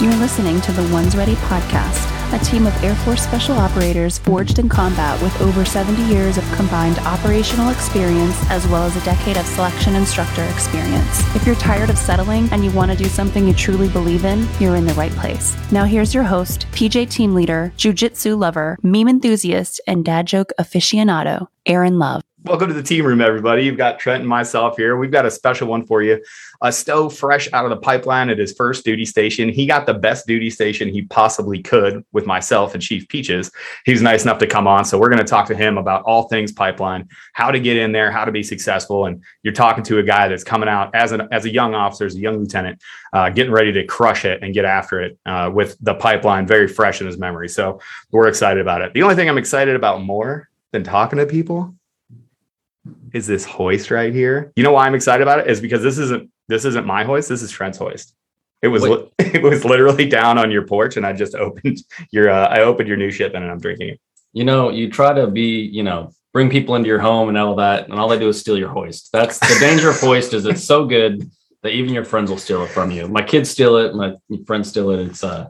You're listening to the Ones Ready podcast, a team of Air Force special operators forged in combat with over 70 years of combined operational experience as well as a decade of selection instructor experience. If you're tired of settling and you want to do something you truly believe in, you're in the right place. Now here's your host, PJ team leader, jujitsu lover, meme enthusiast, and dad joke aficionado, Aaron Love. Welcome to the team room, everybody. You've got Trent and myself here. We've got a special one for you. A Stowe fresh out of the pipeline at his first duty station. He got the best duty station he possibly could with myself and Chief Peaches. He's nice enough to come on. So we're going to talk to him about all things pipeline, how to get in there, how to be successful. And you're talking to a guy that's coming out as, an, as a young officer, as a young lieutenant, uh, getting ready to crush it and get after it uh, with the pipeline very fresh in his memory. So we're excited about it. The only thing I'm excited about more than talking to people is this hoist right here. You know why I'm excited about it? Is because this isn't this isn't my hoist. This is Trent's hoist. It was li- it was literally down on your porch, and I just opened your uh, I opened your new shipment, and I'm drinking it. You know, you try to be, you know, bring people into your home and all that, and all they do is steal your hoist. That's the danger of hoist. Is it's so good that even your friends will steal it from you. My kids steal it. My friends steal it. It's uh,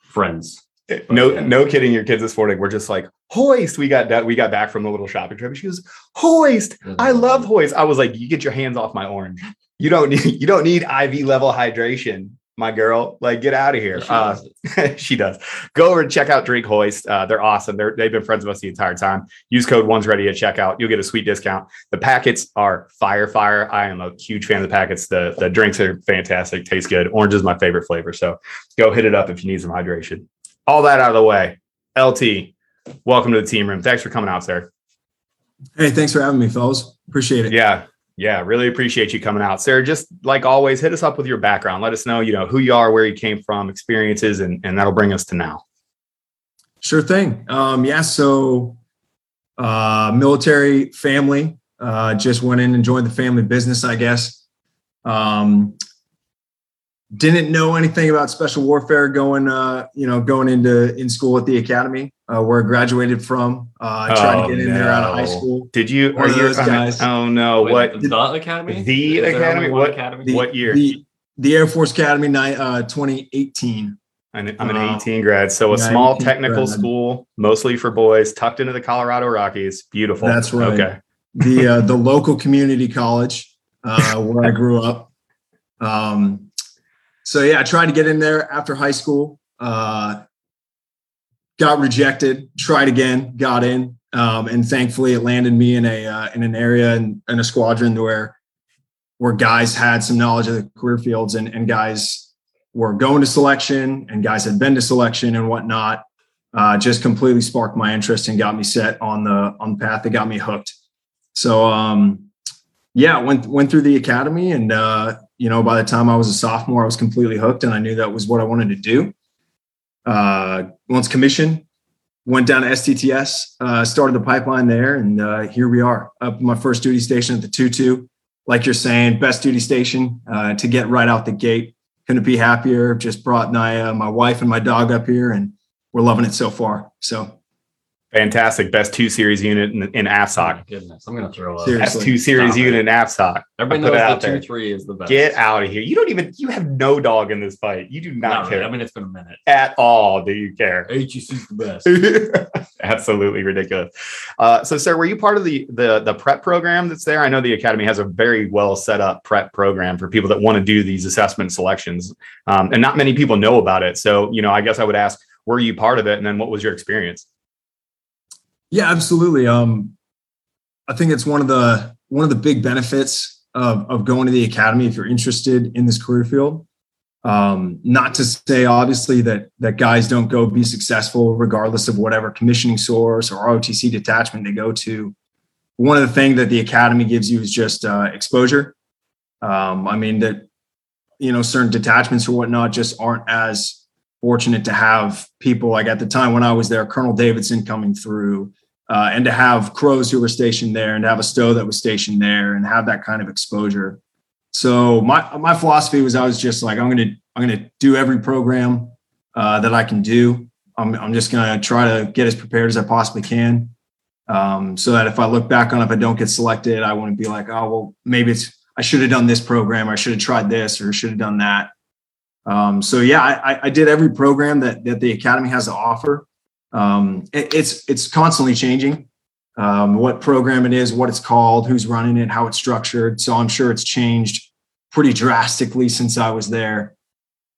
friends. no, yeah. no kidding. Your kids this morning were just like hoist. We got that. We got back from the little shopping trip. She goes hoist. I love hoist. I was like, you get your hands off my orange. You don't need. You don't need IV level hydration, my girl. Like, get out of here. She, uh, does. she does. Go over and check out Drink Hoist. Uh, they're awesome. They're they've been friends with us the entire time. Use code Ones Ready at checkout. You'll get a sweet discount. The packets are fire fire. I am a huge fan of the packets. The the drinks are fantastic. Taste good. Orange is my favorite flavor. So go hit it up if you need some hydration all that out of the way, LT, welcome to the team room. Thanks for coming out, sir. Hey, thanks for having me, fellas. Appreciate it. Yeah. Yeah, really appreciate you coming out. Sarah, just like always, hit us up with your background. Let us know, you know, who you are, where you came from, experiences, and, and that'll bring us to now. Sure thing. Um, yeah, so uh, military family, uh, just went in and joined the family business, I guess. Um, didn't know anything about special warfare going uh you know going into in school at the academy uh, where I graduated from. Uh, I tried oh, to get in no. there out of high school. Did you? Are you guys? Oh no! Wait, what the academy? The Is academy? What academy? The, what year? The, the Air Force Academy, uh, 2018. I'm an 18 grad, so a small technical grad. school, mostly for boys, tucked into the Colorado Rockies. Beautiful. That's right. Okay. the uh, the local community college uh, where I grew up. Um, so yeah, I tried to get in there after high school. Uh, got rejected. Tried again. Got in. Um, and thankfully, it landed me in a uh, in an area and in, in, a squadron where where guys had some knowledge of the career fields and, and guys were going to selection and guys had been to selection and whatnot. Uh, just completely sparked my interest and got me set on the on the path that got me hooked. So um, yeah, went went through the academy and uh, you know, by the time I was a sophomore, I was completely hooked and I knew that was what I wanted to do. Uh, once commissioned, went down to STTS, uh, started the pipeline there, and uh, here we are up my first duty station at the 2 Like you're saying, best duty station uh, to get right out the gate. Couldn't be happier. Just brought my, my wife and my dog up here, and we're loving it so far. So Fantastic. Best two series unit in, in AFSOC. Oh goodness, I'm going to throw up. Best two series unit it. in AFSOC. Everybody knows the two, three is the best. Get out of here. You don't even, you have no dog in this fight. You do not, not care. Really. I mean, it's been a minute. At all. Do you care? HEC's the best. Absolutely ridiculous. Uh, so, sir, were you part of the, the, the prep program that's there? I know the Academy has a very well set up prep program for people that want to do these assessment selections. Um, and not many people know about it. So, you know, I guess I would ask, were you part of it? And then what was your experience? Yeah, absolutely. Um, I think it's one of the one of the big benefits of of going to the academy if you're interested in this career field. Um, not to say obviously that that guys don't go be successful regardless of whatever commissioning source or ROTC detachment they go to. One of the things that the academy gives you is just uh, exposure. Um, I mean that you know certain detachments or whatnot just aren't as fortunate to have people like at the time when I was there, Colonel Davidson coming through, uh, and to have crows who were stationed there, and to have a Stowe that was stationed there, and have that kind of exposure. So my my philosophy was I was just like I'm gonna I'm gonna do every program uh, that I can do. I'm I'm just gonna try to get as prepared as I possibly can, um, so that if I look back on if I don't get selected, I wouldn't be like, oh well, maybe it's I should have done this program, or I should have tried this, or should have done that. Um, so yeah, I, I, did every program that that the academy has to offer. Um, it, it's it's constantly changing. Um, what program it is, what it's called, who's running it, how it's structured. So I'm sure it's changed pretty drastically since I was there.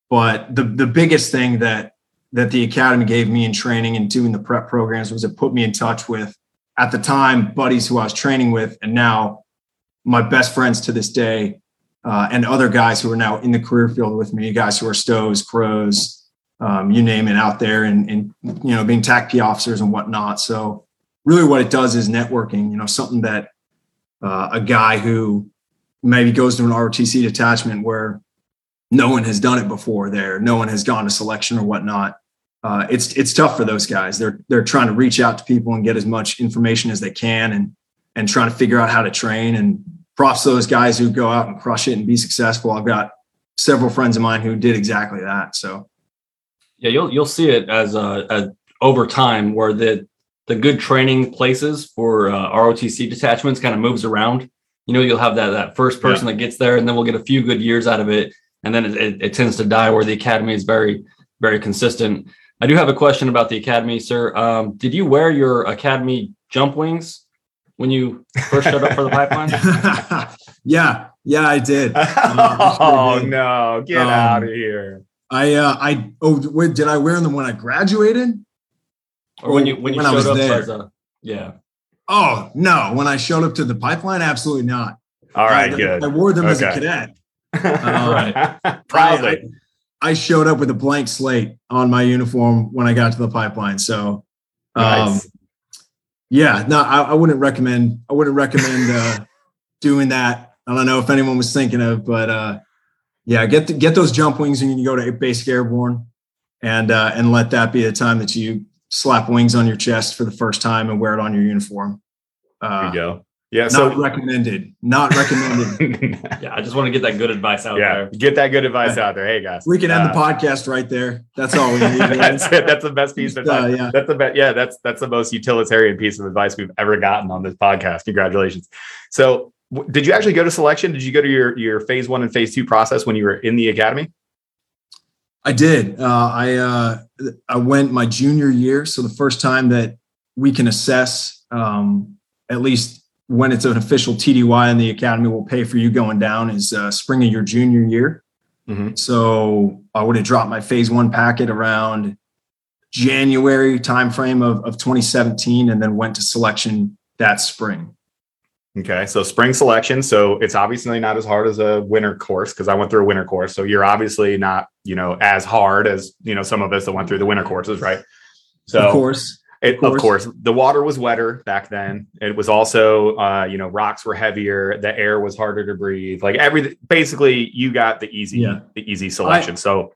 But the the biggest thing that that the academy gave me in training and doing the prep programs was it put me in touch with at the time buddies who I was training with, and now my best friends to this day, uh, and other guys who are now in the career field with me, guys who are stows, crows, um, you name it, out there, and, and you know being TACP officers and whatnot. So really, what it does is networking. You know, something that uh, a guy who maybe goes to an ROTC detachment where no one has done it before there, no one has gone to selection or whatnot uh, it's it's tough for those guys. They're they're trying to reach out to people and get as much information as they can, and and trying to figure out how to train. And props those guys who go out and crush it and be successful. I've got several friends of mine who did exactly that. So, yeah, you'll you'll see it as a, a over time where the the good training places for uh, ROTC detachments kind of moves around. You know, you'll have that that first person yeah. that gets there, and then we'll get a few good years out of it, and then it, it, it tends to die where the academy is very very consistent. I do have a question about the academy, sir. Um, did you wear your academy jump wings when you first showed up for the pipeline? yeah, yeah, I did. Uh, oh did. no, get um, out of here! I uh, I oh wait, did I wear them when I graduated? Or when you when you when showed up there? as a yeah. Oh no, when I showed up to the pipeline, absolutely not. All right, I, good. I wore them okay. as a cadet. Um, right. Proudly. I, I showed up with a blank slate on my uniform when I got to the pipeline. So, um, nice. Yeah, no, I, I, wouldn't recommend. I wouldn't recommend uh, doing that. I don't know if anyone was thinking of, but uh, yeah, get the, get those jump wings and you can go to basic airborne, and uh, and let that be the time that you slap wings on your chest for the first time and wear it on your uniform. there you uh, go. Yeah, not so recommended. Not recommended. yeah, I just want to get that good advice out yeah, there. Get that good advice out there. Hey guys, we can end uh, the podcast right there. That's all we need. that's it. That's the best piece of advice. Uh, yeah. That's the best. Yeah, that's that's the most utilitarian piece of advice we've ever gotten on this podcast. Congratulations. So, w- did you actually go to selection? Did you go to your your phase one and phase two process when you were in the academy? I did. Uh, I uh, I went my junior year, so the first time that we can assess um, at least when it's an official TDY and the academy will pay for you going down is uh, spring of your junior year. Mm-hmm. So I would have dropped my phase one packet around January timeframe of, of 2017 and then went to selection that spring. Okay. So spring selection. So it's obviously not as hard as a winter course because I went through a winter course. So you're obviously not, you know, as hard as, you know, some of us that went through the winter courses, right? So of course. It, of, course. of, course. the water was wetter back then. It was also, uh, you know, rocks were heavier. The air was harder to breathe. Like everything, basically, you got the easy, yeah. the easy selection. I, so,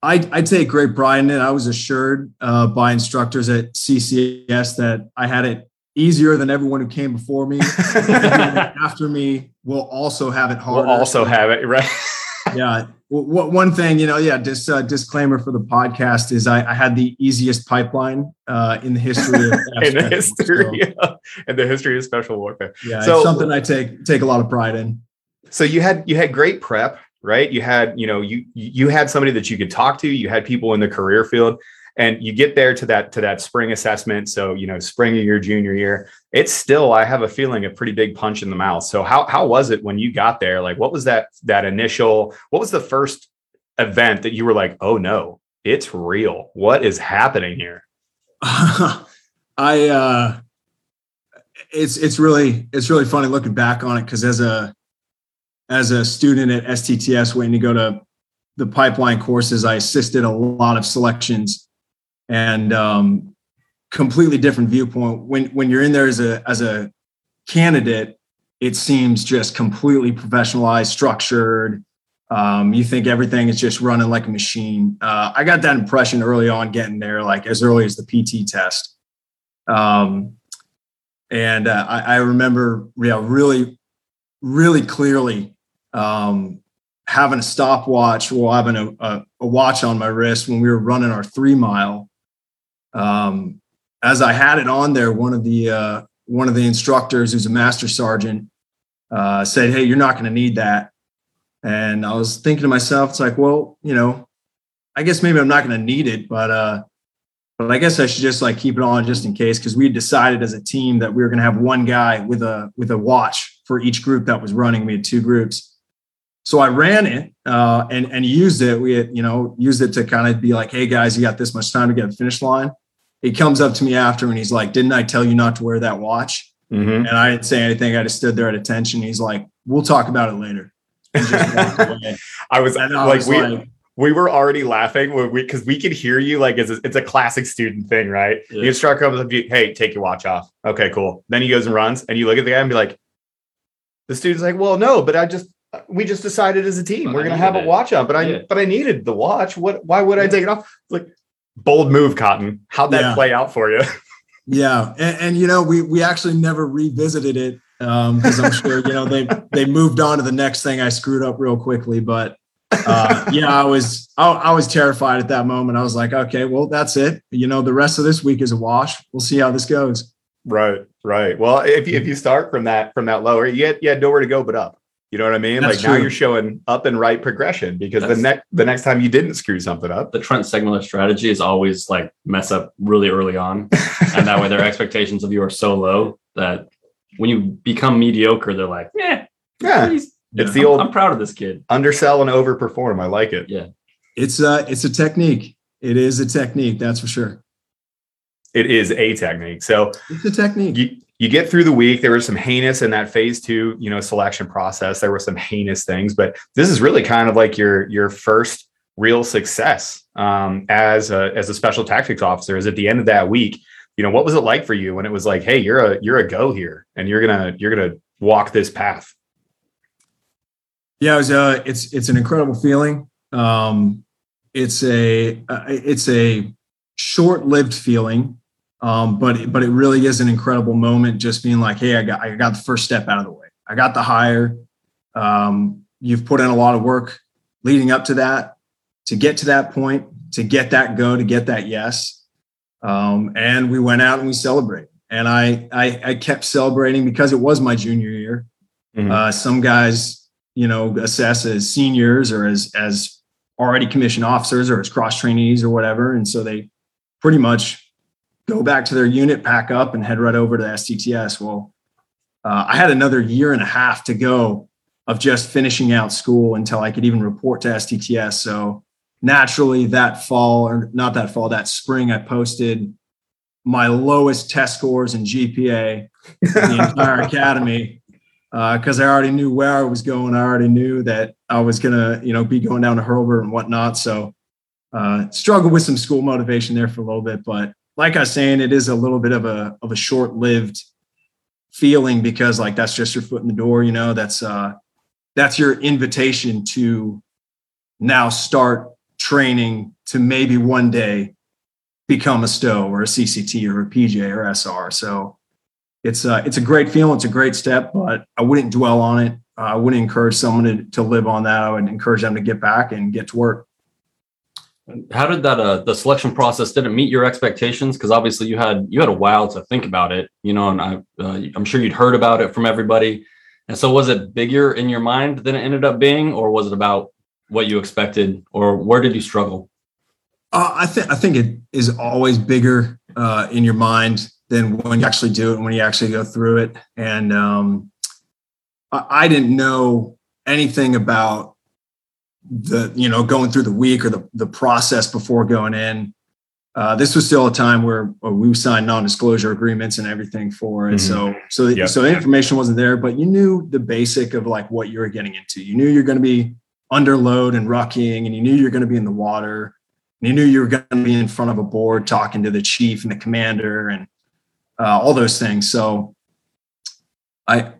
I, I take great pride in it. I was assured uh, by instructors at CCS that I had it easier than everyone who came before me. after me will also have it harder. We'll also have it right. yeah. Well, one thing, you know, yeah, just uh, disclaimer for the podcast is I, I had the easiest pipeline uh, in the history of in the history so, in the history of special warfare. Yeah, so, something I take take a lot of pride in. So you had you had great prep, right? You had you know you you had somebody that you could talk to. You had people in the career field and you get there to that to that spring assessment. So you know spring of your junior year it's still i have a feeling a pretty big punch in the mouth. So how how was it when you got there? Like what was that that initial what was the first event that you were like oh no it's real. What is happening here? I uh it's it's really it's really funny looking back on it because as a as a student at STTS waiting to go to the pipeline courses i assisted a lot of selections and um, completely different viewpoint. When when you're in there as a as a candidate, it seems just completely professionalized, structured. Um, you think everything is just running like a machine. Uh, I got that impression early on getting there, like as early as the PT test. Um, and uh, I, I, remember, yeah, really, really clearly um, having a stopwatch or having a, a, a, watch on my wrist when we were running our three mile um, as I had it on there, one of the uh, one of the instructors, who's a master sergeant, uh, said, "Hey, you're not going to need that." And I was thinking to myself, it's like, well, you know, I guess maybe I'm not going to need it, but uh, but I guess I should just like keep it on just in case because we decided as a team that we were going to have one guy with a with a watch for each group that was running. We had two groups, so I ran it uh, and and used it. We had you know used it to kind of be like, hey guys, you got this much time to get the finish line. He comes up to me after and he's like, didn't I tell you not to wear that watch? Mm-hmm. And I didn't say anything. I just stood there at attention. He's like, we'll talk about it later. And just away. I was I like, was we, like, we were already laughing when we because we could hear you like it's a, it's a classic student thing, right? Yeah. The instructor comes up to you, hey, take your watch off. Okay, cool. Then he goes and runs, and you look at the guy and be like, the student's like, well, no, but I just we just decided as a team But we're I gonna have a watch on, but I Yeah. but I needed the watch. What? Why would I take it off? It's like bold move, Cotton. How'd that Yeah. play out for you? Yeah, and, and you know, we we actually never revisited it because I'm sure you know they they moved on to the next thing. I screwed up real quickly, but uh, yeah, I was I, I was terrified at that moment. I was like, okay, well, that's it. You know, the rest of this week is a wash. We'll see how this goes. Right, right. Well, if you, if you start from that from that lower, you had, you had nowhere to go but up. You know what I mean? That's like now you're showing up and right progression because the next the next time you didn't screw something up. The Trent Segmiller strategy is always like mess up really early on. and that way their expectations of you are so low that when you become mediocre, they're like, eh, yeah, Yeah, it's Yeah. the old I'm proud of this kid. undersell and overperform. I like it. Yeah. It's a it's a technique. It is a technique, that's for sure. It is a technique. So It's a technique. you you get through the week. There was some heinous in that phase two, you know, selection process. There were some heinous things, but this is really kind of like your your first real success um, as a as a special tactics officer. Is at the end of that week, you know, what was it like for you when it was like, hey, you're a you're a go here, and you're gonna you're gonna walk this path. Yeah, it was, uh, it's it's an incredible feeling. Um, it's a uh, it's a short-lived feeling, um, but it- but it really is an incredible moment. Just being like, hey, I got I got the first step out of the way. I got the hire. Um, you've put in a lot of work leading up to that to get to that point, to get that go, to get that yes. Um, and we went out and we celebrated. And I, I I kept celebrating because it was my junior year. Mhm. Uh, some guys, you know, assess as seniors or as as already commissioned officers or as cross trainees or whatever, and so they pretty much go back to their unit, pack up, and head right over to STTS. Well, uh, I had another year and a half to go of just finishing out school until I could even report to STTS. So naturally, that fall or not that fall, that spring, I posted my lowest test scores and GPA in the entire academy because I already knew where I was going. I already knew that I was gonna, you know, be going down to Hurlburt and whatnot. So uh, struggled with some school motivation there for a little bit, but like I was saying, it is a little bit of a of a short lived feeling because like that's just your foot in the door. You know, that's uh, that's your invitation to now start training to maybe one day become a stow or a CCT or a PJ or SR. So it's uh, it's a great feeling. It's a great step, but I wouldn't dwell on it. I wouldn't encourage someone to, to live on that. I would encourage them to get back and get to work. How did that uh the selection process did it meet your expectations? Because obviously you had you had a while to think about it, you know, and I uh, I'm sure you'd heard about it from everybody. And so was it bigger in your mind than it ended up being, or was it about what you expected, or where did you struggle? Uh, I think I think it is always bigger uh, in your mind than when you actually do it when you actually go through it. And um, I, I didn't know anything about the you know going through the week or the the process before going in. Uh, this was still a time where, where we signed non-disclosure agreements and everything for it. Mhm. So so Yep. so the information wasn't there, but you knew the basic of like what you were getting into. You knew you're going to be under load and rucking, and you knew you're going to be in the water. And you knew you were going to be in front of a board talking to the chief and the commander and uh, all those things. So I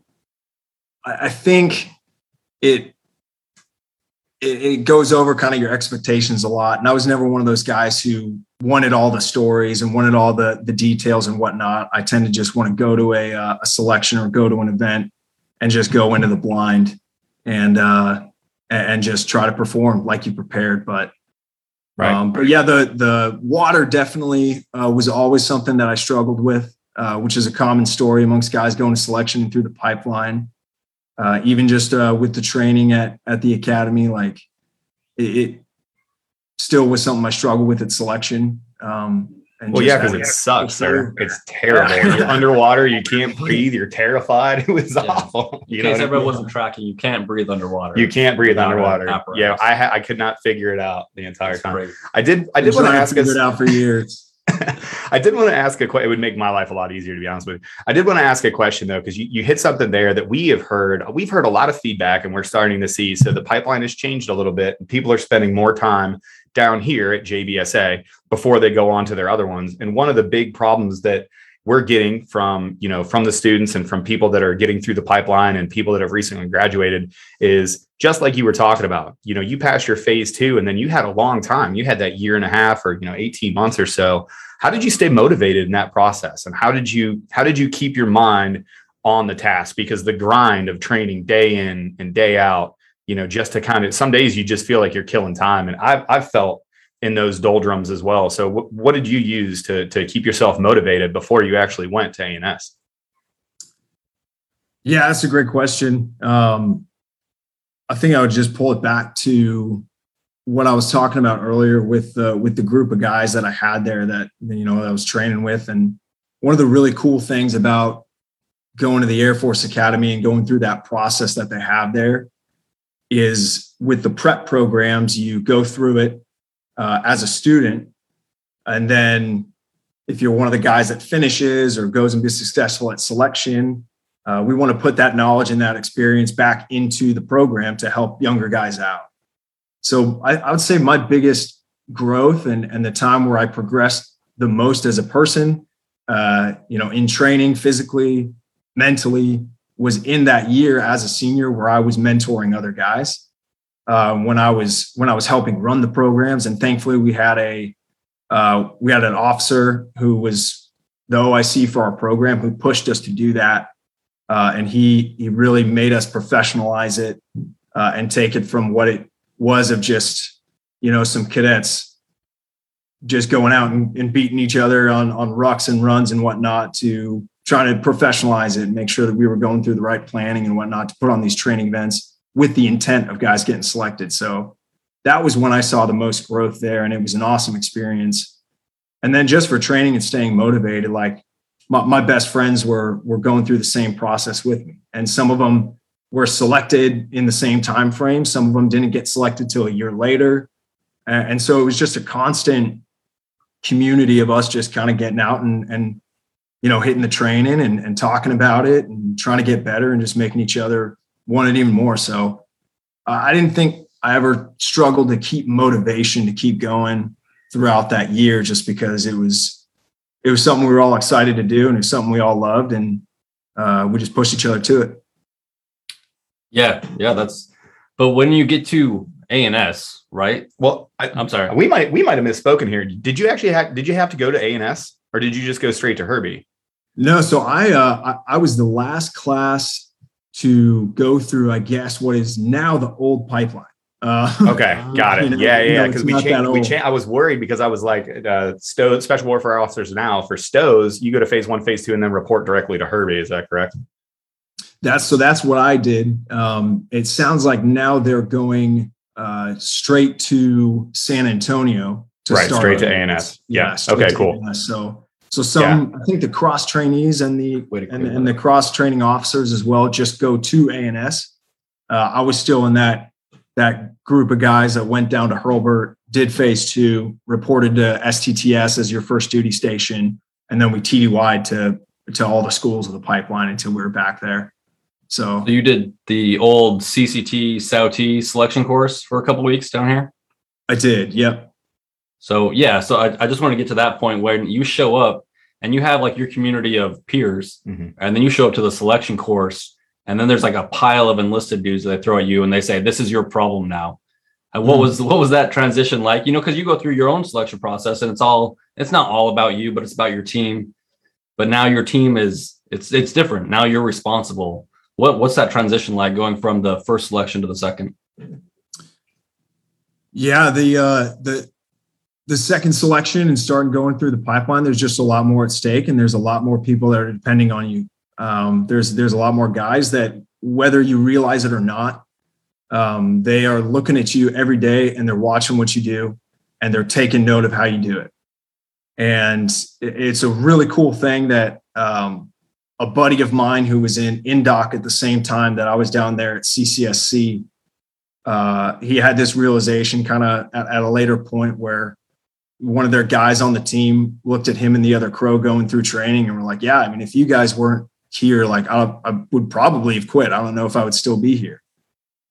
I I think it it, it goes over kind of your expectations a lot. And I was never one of those guys who wanted all the stories and wanted all the the details and whatnot. I tend to just want to go to a, uh, a selection or go to an event and just go into the blind and uh, and just try to perform like you prepared. But Right. um, but yeah, the the water definitely uh, was always something that I struggled with, uh, which is a common story amongst guys going to selection and through the pipeline. Uh, even just uh, with the training at at the academy, like it, it still was something I struggled with at selection. Um, and well, yeah, because it sucks, sir. It's terrible. Yeah. You're underwater. You can't breathe. You're terrified. It was yeah. awful. You In case everyone wasn't tracking, you can't breathe underwater. You can't breathe underwater. Yeah, I ha- I could not figure it out the entire That's time. Crazy. I did. I did want to ask. Figure it out for years. I did want to ask a question. It would make my life a lot easier, to be honest with you. I did want to ask a question though, because you, you hit something there that we have heard. We've heard a lot of feedback, and we're starting to see. So the pipeline has changed a little bit. People are spending more time down here at JBSA before they go on to their other ones. And one of the big problems that we're getting from you know from the students and from people that are getting through the pipeline and people that have recently graduated is just like you were talking about. You know you passed your phase two and then you had a long time. You had that year and a half or you know 18 months or so. How did you stay motivated in that process? And how did you how did you keep your mind on the task? Because the grind of training day in and day out you know, just to kind of some days you just feel like you're killing time. And I've, I've felt in those doldrums as well. So what did you use to, to keep yourself motivated before you actually went to ANS? Yeah, that's a great question. Um, I think I would just pull it back to what I was talking about earlier with the with the group of guys that I had there that you know that I was training with, and one of the really cool things about going to the Air Force Academy and going through that process that they have there is with the prep programs, you go through it uh, as a student. And then if you're one of the guys that finishes or goes and be successful at selection, uh, we want to put that knowledge and that experience back into the program to help younger guys out. So I, I would say my biggest growth and, and the time where I progressed the most as a person, uh, you know, in training physically, mentally, was in that year as a senior where I was mentoring other guys. Um, when I was when I was helping run the programs, and thankfully we had a uh, we had an officer who was the OIC for our program who pushed us to do that, uh, and he he really made us professionalize it uh, and take it from what it was of just you know some cadets just going out and, and beating each other on on rucks and runs and whatnot to trying to professionalize it and make sure that we were going through the right planning and whatnot to put on these training events with the intent of guys getting selected. So that was when I saw the most growth there, and it was an awesome experience. And then just for training and staying motivated, like my, my best friends were were going through the same process with me, and some of them were selected in the same time frame. Some of them didn't get selected till a year later, and so it was just a constant community of us just kind of getting out and and you know, hitting the training and, and talking about it and trying to get better and just making each other want it even more. So uh, I didn't think I ever struggled to keep motivation to keep going throughout that year just because it was it was something we were all excited to do and it was something we all loved and uh, we just pushed each other to it. Yeah, yeah, that's. But when you get to A and S, right? Well, I, am sorry. We might we might have misspoken here. Did you actually have? Did you have to go to A and S, or did you just go straight to Herbie? No, so I, uh, I I was the last class to go through, I guess, what is now the old pipeline. Uh, okay, got it. You know, yeah, yeah. Because we changed. We changed. I was worried because I was like, uh, Stowe special warfare officers now for Stows, you go to phase one, phase two, and then report directly to Herbie. Is that correct? That's so. That's what I did. Um, it sounds like now they're going uh, straight to San Antonio. To right, straight to ANS. Yeah. yeah okay. Cool. ANS. So so some, yeah. I think the cross trainees and the and, and, the cross training officers as well just go to ANS. Uh, I was still in that that group of guys that went down to Hurlburt, did phase two, reported to STTS as your first duty station, and then we TDY'd to to all the schools of the pipeline until we were back there. So, so you did the old CCT SAUT selection course for a couple weeks down here. I did. Yep. So yeah, so I, I just want to get to that point where you show up and you have like your community of peers, mm-hmm. and then you show up to the selection course, and then there's like a pile of enlisted dudes that they throw at you, and they say, "This is your problem now." And what mm-hmm. was what was that transition like? You know, because you go through your own selection process, and it's all it's not all about you, but it's about your team. But now your team is it's it's different. Now you're responsible. What what's that transition like going from the first selection to the second? Yeah, the uh the the second selection and starting going through the pipeline, there's just a lot more at stake, and there's a lot more people that are depending on you. Um, there's there's a lot more guys that whether you realize it or not. Um, they are looking at you every day and they're watching what you do and they're taking note of how you do it. And it's a really cool thing that um, a buddy of mine who was in Indoc at the same time that I was down there at CCSC, uh, he had this realization kind of at, at, a later point where one of their guys on the team looked at him and the other crow going through training and were like, "Yeah, I mean, if you guys weren't here, like I, I would probably have quit. I don't know if I would still be here."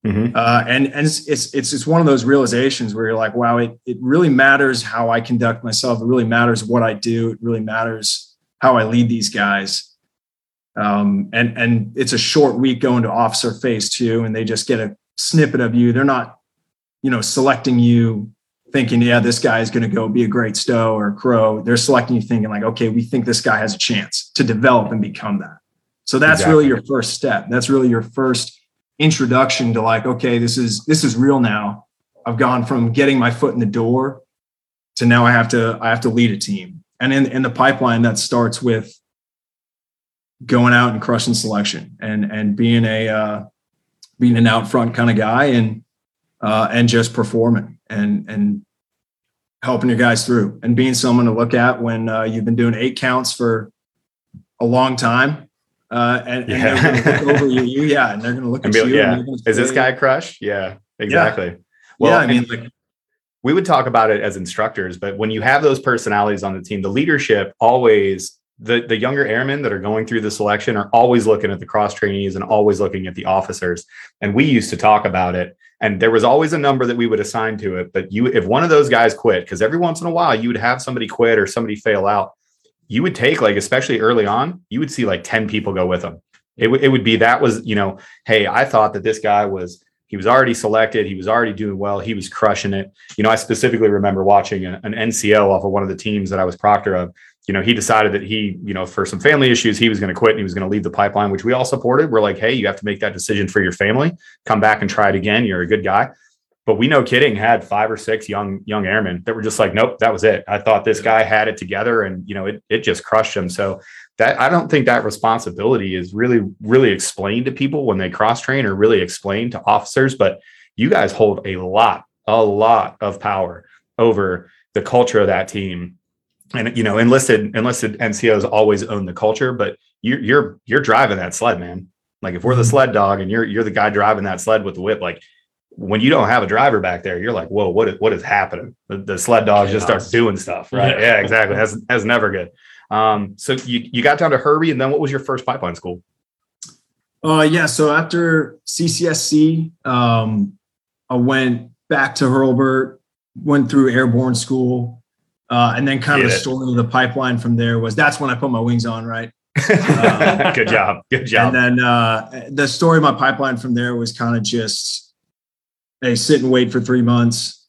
Mm-hmm. Uh, and and it's, it's it's just one of those realizations where you're like, wow, it it really matters how I conduct myself. It really matters what I do. It really matters how I lead these guys. Um, and and it's a short week going to officer phase two, and they just get a snippet of you. They're not, you know, selecting you thinking, yeah, this guy is going to go be a great stow or crow. They're selecting you thinking like, okay, we think this guy has a chance to develop and become that. So that's exactly. really your first step. That's really your first introduction to like, okay, this is this is real now. I've gone from getting my foot in the door to now I have to I have to lead a team. And in, in the pipeline that starts with going out and crushing selection and and being a uh, being an out front kind of guy and uh, and just performing and and helping your guys through and being someone to look at when uh, you've been doing eight counts for a long time uh, and, yeah. and, they're going to look over you, you, yeah, and they're going to look at you. Yeah, is this guy crush? Yeah, exactly. Yeah. Well, yeah, I mean, like, we would talk about it as instructors, but when you have those personalities on the team, the leadership always the the younger airmen that are going through the selection are always looking at the cross trainees and always looking at the officers. And we used to talk about it, and there was always a number that we would assign to it. But you, if one of those guys quit, because every once in a while you would have somebody quit or somebody fail out, you would take like especially early on, you would see like ten people go with them. It would it would be that was you know, hey, I thought that this guy was he was already selected. He was already doing well. He was crushing it. You know, I specifically remember watching an NCO off of one of the teams that I was proctor of you know, he decided that he, you know, for some family issues, he was going to quit and he was going to leave the pipeline, which we all supported. We're like, hey, you have to make that decision for your family. Come back and try it again. You're a good guy. But we know kidding had five or six young young airmen that were just like, nope, that was it. I thought this guy had it together, and you know, it it just crushed him. So that I don't think that responsibility is really really explained to people when they cross train or really explained to officers. But you guys hold a lot, a lot of power over the culture of that team and you know enlisted enlisted ncos always own the culture but you're you're you're driving that sled man. Like if we're the mm-hmm. sled dog and you're you're the guy driving that sled with the whip like when you don't have a driver back there you're like whoa what is what is happening? The, the sled dog just starts doing stuff right? Yeah, yeah exactly. That's that's never good. Um so you you got down to Herbie and then what was your first pipeline school? Uh yeah so after ccsc um i went back to hurlburt went through airborne school uh, and then kind Get of the story of the pipeline from there was that's when I put my wings on, right? Uh, Good job. Good job. And then uh, the story of my pipeline from there was kind of just, hey, sit and wait for three months.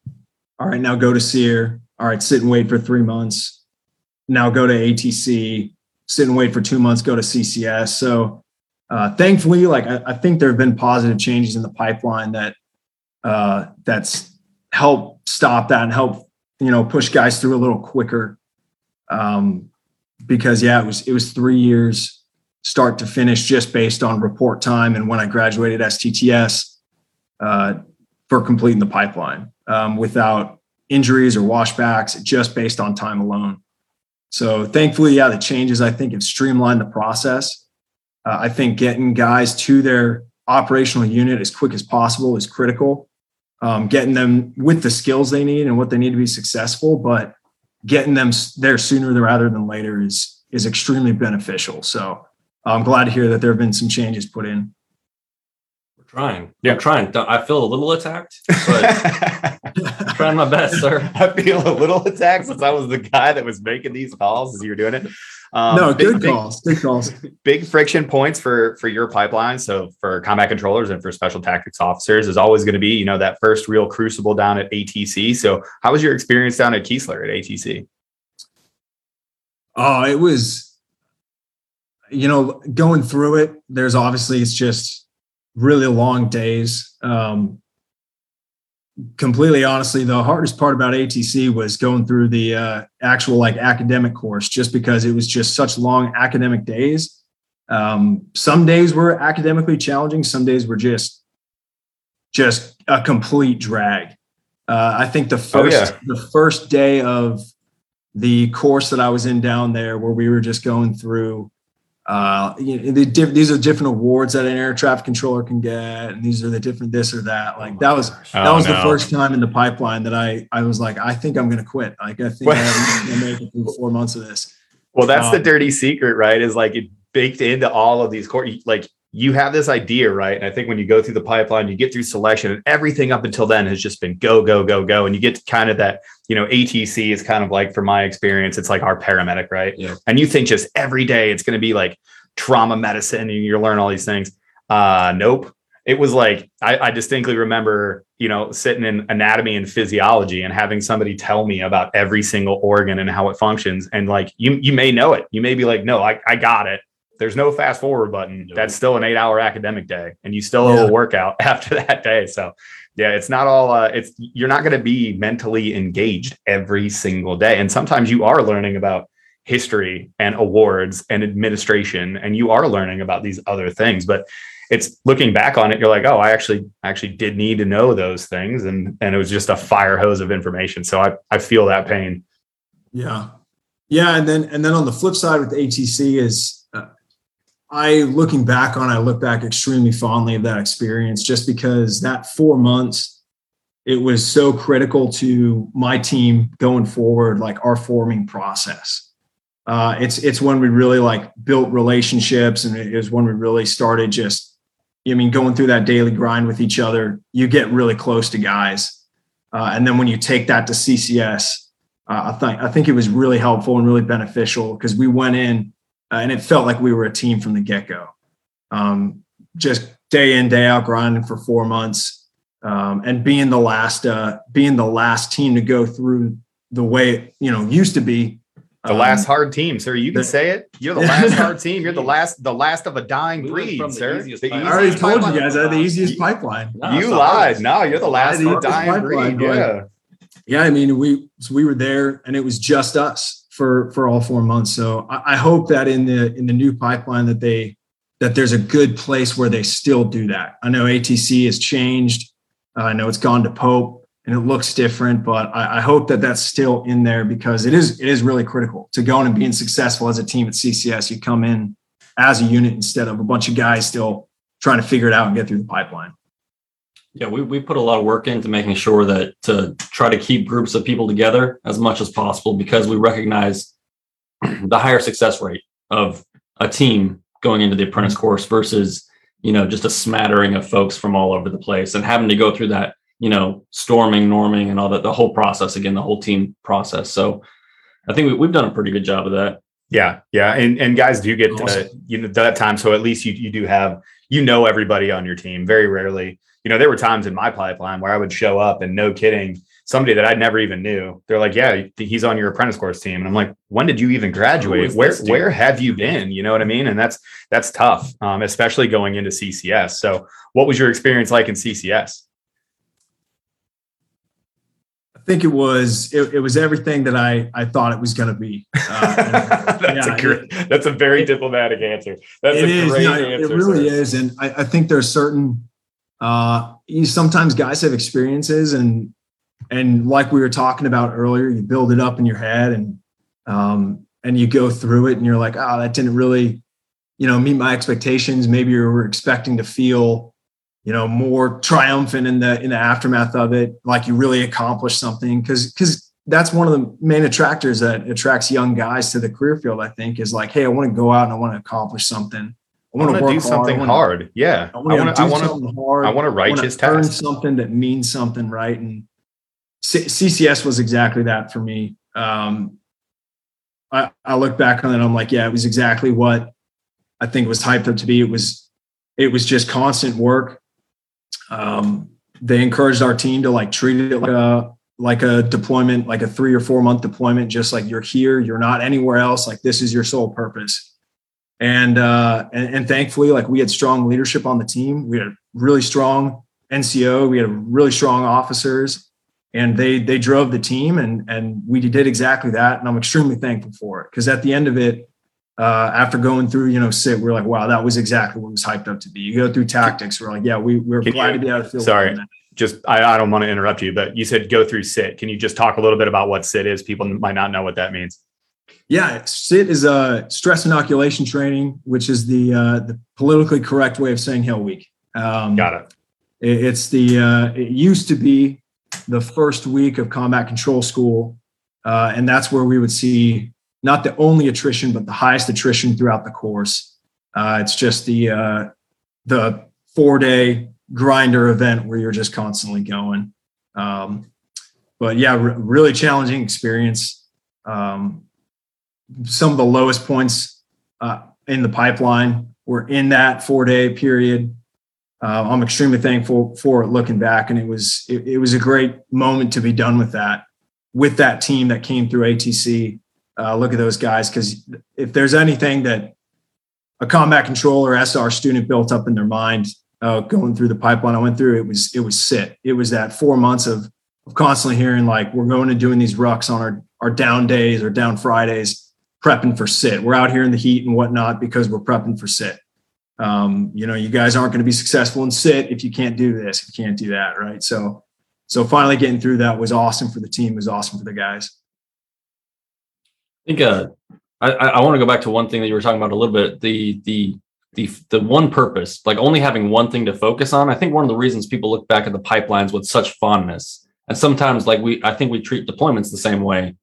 All right, now go to SERE. All right, sit and wait for three months. Now go to ATC. Sit and wait for two months. Go to CCS. So uh, thankfully, like I, I, think there have been positive changes in the pipeline that uh, that's helped stop that and help you know, push guys through a little quicker. Um, because yeah, it was it was three years start to finish just based on report time and when I graduated STTS uh, for completing the pipeline um, without injuries or washbacks, just based on time alone. So thankfully, yeah, the changes I think have streamlined the process. Uh, I think getting guys to their operational unit as quick as possible is critical um, getting them with the skills they need and what they need to be successful, but getting them there sooner rather than later is is extremely beneficial. So I'm glad to hear that there have been some changes put in. We're trying. Yeah, I'm trying. I feel a little attacked, but I'm trying my best, sir. I feel a little attacked since I was the guy that was making these calls as you were doing it. Um, no, big, good calls. Big, good calls. Big friction points for for your pipeline. So for combat controllers and for special tactics officers is always going to be, you know, that first real crucible down at ATC. So how was your experience down at Keesler at ATC? Oh, it was, you know, going through it. There's obviously it's just really long days. Um, completely honestly, the hardest part about ATC was going through the uh, actual like academic course, just because it was just such long academic days Um, some days were academically challenging. Some days were just just a complete drag. Uh, I think the first oh, yeah. the first day of the course that I was in down there, where we were just going through, uh, you know, the diff- these are different awards that an air traffic controller can get, and these are the different this or that. Like Oh that was gosh. that Oh, was the first time in the pipeline that I I was like, I think I'm going to quit. Like I think I'm going to make it through four months of this. Well, that's the Um, dirty secret, right? Is like it baked into all of these court. Like you have this idea, right? And I think when you go through the pipeline, you get through selection, and everything up until then has just been go, go, go, go, and you get to kind of that. You know, ATC is kind of like, from my experience, it's like our paramedic, right? Yeah. And you think just every day it's going to be like trauma medicine, and you learn all these things. Uh, nope. It was like I, I distinctly remember, you know, sitting in anatomy and physiology and having somebody tell me about every single organ and how it functions. And like you, you may know it. You may be like, no, I, I got it. There's no fast forward button. Nope. That's still an eight hour academic day, and you still owe Yeah. a workout after that day. So yeah, it's not all. Uh, it's you're not going to be mentally engaged every single day, and sometimes you are learning about history and awards and administration, and you are learning about these other things, but it's looking back on it you're like oh i actually actually did need to know those things and and it was just a fire hose of information so i i feel that pain Yeah, yeah, and then and then on the flip side with ATC is, I looking back on, I look back extremely fondly of that experience, just because that four months, it was so critical to my team going forward, like our forming process. Uh, it's it's when we really like built relationships, and it was when we really started just, I mean, going through that daily grind with each other. You get really close to guys, uh, and then when you take that to CCS uh, I think I think it was really helpful and really beneficial because we went in uh, and it felt like we were a team from the get go. Um, just day in day out grinding for four months um, and being the last uh, being the last team to go through the way it, you know used to be. the Um, last hard team sir. You can the- say it. You're the last hard team. You're the last the last of a dying We breed from the sir. easiest The pipeline- I already easiest told you guys I the easiest pipeline. No, you lied. No you're the last of a dying pipeline, breed but- yeah yeah i mean we so we were there and it was just us for for all four months. So I, I hope that in the in the new pipeline that they that there's a good place where they still do that. I know atc has changed. Uh, i know it's gone to pope and it looks different but I, I hope that that's still in there because it is it is really critical to going and being successful as a team at ccs you come in as a unit instead of a bunch of guys still trying to figure it out and get through the pipeline Yeah, we, we put a lot of work into making sure that to try to keep groups of people together as much as possible because we recognize the higher success rate of a team going into the apprentice course versus, you know, just a smattering of folks from all over the place and having to go through that, you know, storming, norming and all that, the whole process again, the whole team process. So I think we, we've done a pretty good job of that. Yeah, yeah, and and guys do get uh, you know that time, so at least you you do have you know everybody on your team. Very rarely, you know, there were times in my pipeline where I would show up and no kidding, somebody that I'd never even knew. They're like, "Yeah, he's on your apprentice course team," and I'm like, "When did you even graduate? Where where have you been?" You know what I mean? And that's that's tough, um, especially going into CCS. So, what was your experience like in CCS? I think it was it, it was everything that I I thought it was going to be. Uh, and- that's yeah, a great, that's a very diplomatic answer. That's it a is. great no, answer. it really sir. is, and I, I think there's certain. Uh, you, sometimes guys have experiences, and and like we were talking about earlier, you build it up in your head, and um, and you go through it, and you're like, oh, that didn't really, you know, meet my expectations. Maybe you were expecting to feel, you know, more triumphant in the in the aftermath of it, like you really accomplished something, because because that's one of the main attractors that attracts young guys to the career field. I think is like, hey, I want to go out and I want to accomplish something. I I want to do something hard. I wanna- Yeah, I I want to. I want to. something hard. I want to I righteous earn test. something that means something, right? And C- CCS was exactly that for me. Um, I, I look back on it, I'm like, yeah, it was exactly what I think it was hyped up to be. It was, it was just constant work. Um, they encouraged our team to like treat it like a like a deployment, like a three or four month deployment, just like you're here, you're not anywhere else. Like this is your sole purpose. And uh, and, and thankfully, like we had strong leadership on the team. We had really strong NCO. We had really strong officers, and they they drove the team, and and we did exactly that. And I'm extremely thankful for it because at the end of it, uh, after going through, you know, sit, we're like, wow, that was exactly what was hyped up to be. You go through tactics, we're like, yeah, we, we're Can glad you- to be out of field. sorry. Just I, I don't want to interrupt you, but you said go through sit. Can you just talk a little bit about what sit is? People might not know what that means. Yeah, SIT is a stress inoculation training, which is the uh, the politically correct way of saying Hell Week. Um, Got it. it- It's the uh, it used to be the first week of combat control school, uh, and that's where we would see not the only attrition, but the highest attrition throughout the course. Uh, it's just the uh, the four day grinder event where you're just constantly going. Um, but yeah, re- really challenging experience. Um, some of the lowest points uh, in the pipeline were in that four day period. Uh, I'm extremely thankful for it looking back, and it was it, it was a great moment to be done with that with that team that came through ATC. Uh, look at those guys because if there's anything that a combat controller SR student built up in their mind uh, going through the pipeline I went through, it was it was sit. It was that four months of of constantly hearing like we're going and doing these rucks on our our down days or down Fridays, prepping for sit. We're out here in the heat and whatnot because we're prepping for sit. Um, you know, you guys aren't going to be successful in sit if you can't do this, if you can't do that, right? So, so finally getting through that was awesome for the team. Was awesome for the guys. I think uh, I, I want to go back to one thing that you were talking about a little bit. The the the the one purpose, like only having one thing to focus on. I think one of the reasons people look back at the pipelines with such fondness, and sometimes like we, I think we treat deployments the same way,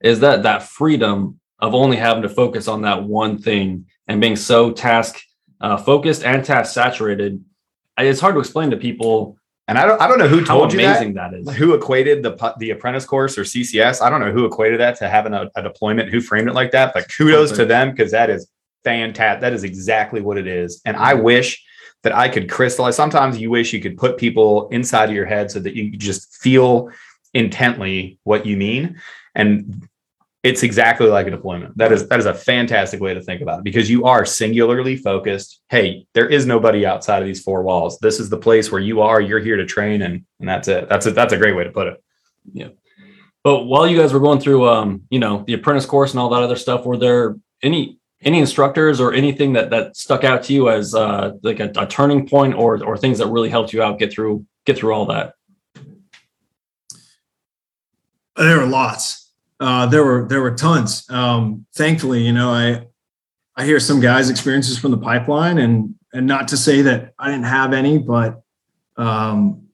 is that that freedom of only having to focus on that one thing and being so task uh, focused and task saturated. It's hard to explain to people And I don't I don't know who told you that. that is. Who equated the the apprentice course or CCS? I don't know who equated that to having a, a deployment. Who framed it like that? But kudos to them because that is fantastic. That is exactly what it is. And I wish that I could crystallize. Sometimes you wish you could put people inside of your head so that you just feel intently what you mean. And it's exactly like a deployment. That is that is a fantastic way to think about it because you are singularly focused. Hey, there is nobody outside of these four walls. This is the place where you are. You're here to train, and and that's it. That's a, that's a great way to put it. Yeah. But while you guys were going through, um, you know, the apprentice course and all that other stuff, were there any any instructors or anything that that stuck out to you as uh, like a, a turning point, or or things that really helped you out get through get through all that? There were lots. Uh, there were there were tons. Um, thankfully, you know, I I hear some guys' experiences from the pipeline, and and not to say that I didn't have any, but um,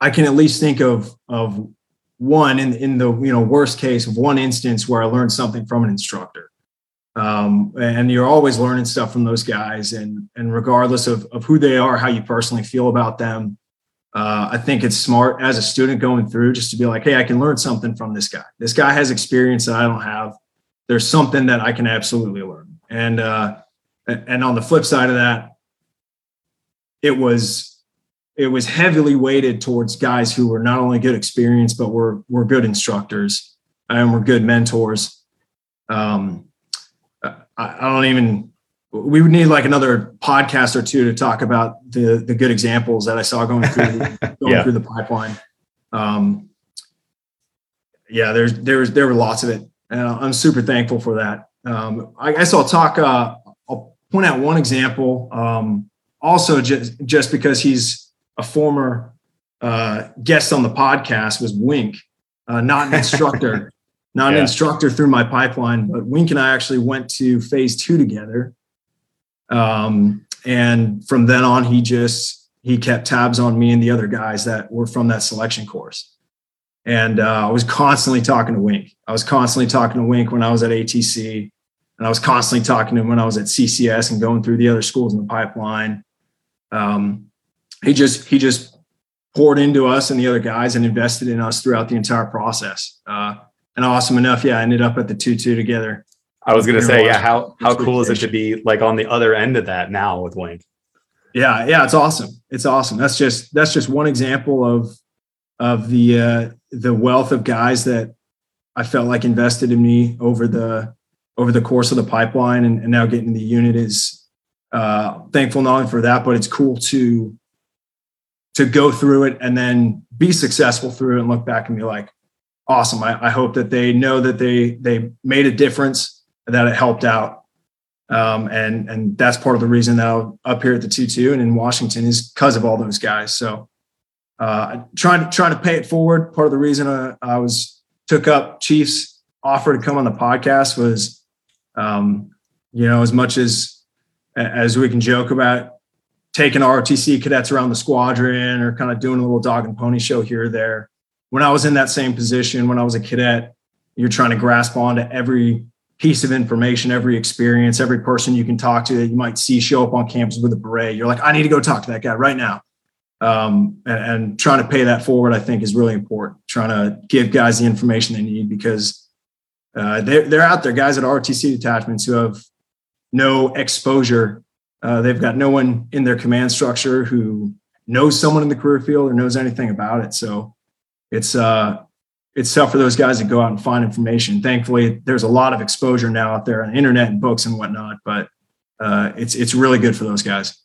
I can at least think of of one in in the you know worst case of one instance where I learned something from an instructor. Um, and you're always learning stuff from those guys, and and regardless of of who they are, how you personally feel about them, uh, I think it's smart as a student going through just to be like, hey, I can learn something from this guy. This guy has experience that I don't have. There's something that I can absolutely learn. And uh, and on the flip side of that, it was it was heavily weighted towards guys who were not only good experience, but were were good instructors and were good mentors. Um, I, I don't even we would need like another podcast or two to talk about the the good examples that I saw going through the, going Yeah. through the pipeline. Um, yeah, there's there's there were lots of it, and I'm super thankful for that. Um, I guess I'll talk. Uh, I'll point out one example. Um, also, just just because he's a former uh, guest on the podcast was Wink, uh, not an instructor, not Yeah. an instructor through my pipeline, but Wink and I actually went to phase two together. Um, and from then on, he just he kept tabs on me and the other guys that were from that selection course. And uh, I was constantly talking to Wink. I was constantly talking to Wink when I was at ATC, and I was constantly talking to him when I was at CCS and going through the other schools in the pipeline. Um, he just he just poured into us and the other guys and invested in us throughout the entire process. Uh, and awesome enough, yeah, I ended up at the two two together. I was gonna say, yeah. How how cool is it to be like on the other end of that now with Wink? Yeah, yeah, it's awesome. It's awesome. That's just that's just one example of of the uh, the wealth of guys that I felt like invested in me over the over the course of the pipeline, and, and now getting the unit is uh, thankful not only for that, but it's cool to to go through it and then be successful through it and look back and be like, awesome. I, I hope that they know that they they made a difference, that it helped out, Um, and and that's part of the reason that I'm up here at the two two and in Washington is because of all those guys. So uh, trying to trying to pay it forward. Part of the reason I, I was took up Chiefs offer to come on the podcast was, um, you know, as much as as we can joke about taking ROTC cadets around the squadron or kind of doing a little dog and pony show here or there. When I was in that same position, when I was a cadet, you're trying to grasp onto every piece of information, every experience, every person you can talk to that you might see show up on campus with a beret. You're like, I need to go talk to that guy right now. Um, and, and, trying to pay that forward, I think, is really important. Trying to give guys the information they need because uh, they're, they're out there, guys at ROTC detachments who have no exposure. Uh, they've got no one in their command structure who knows someone in the career field or knows anything about it. So it's uh, it's tough for those guys to go out and find information. Thankfully, there's a lot of exposure now out there on the internet and books and whatnot, but uh, it's it's really good for those guys.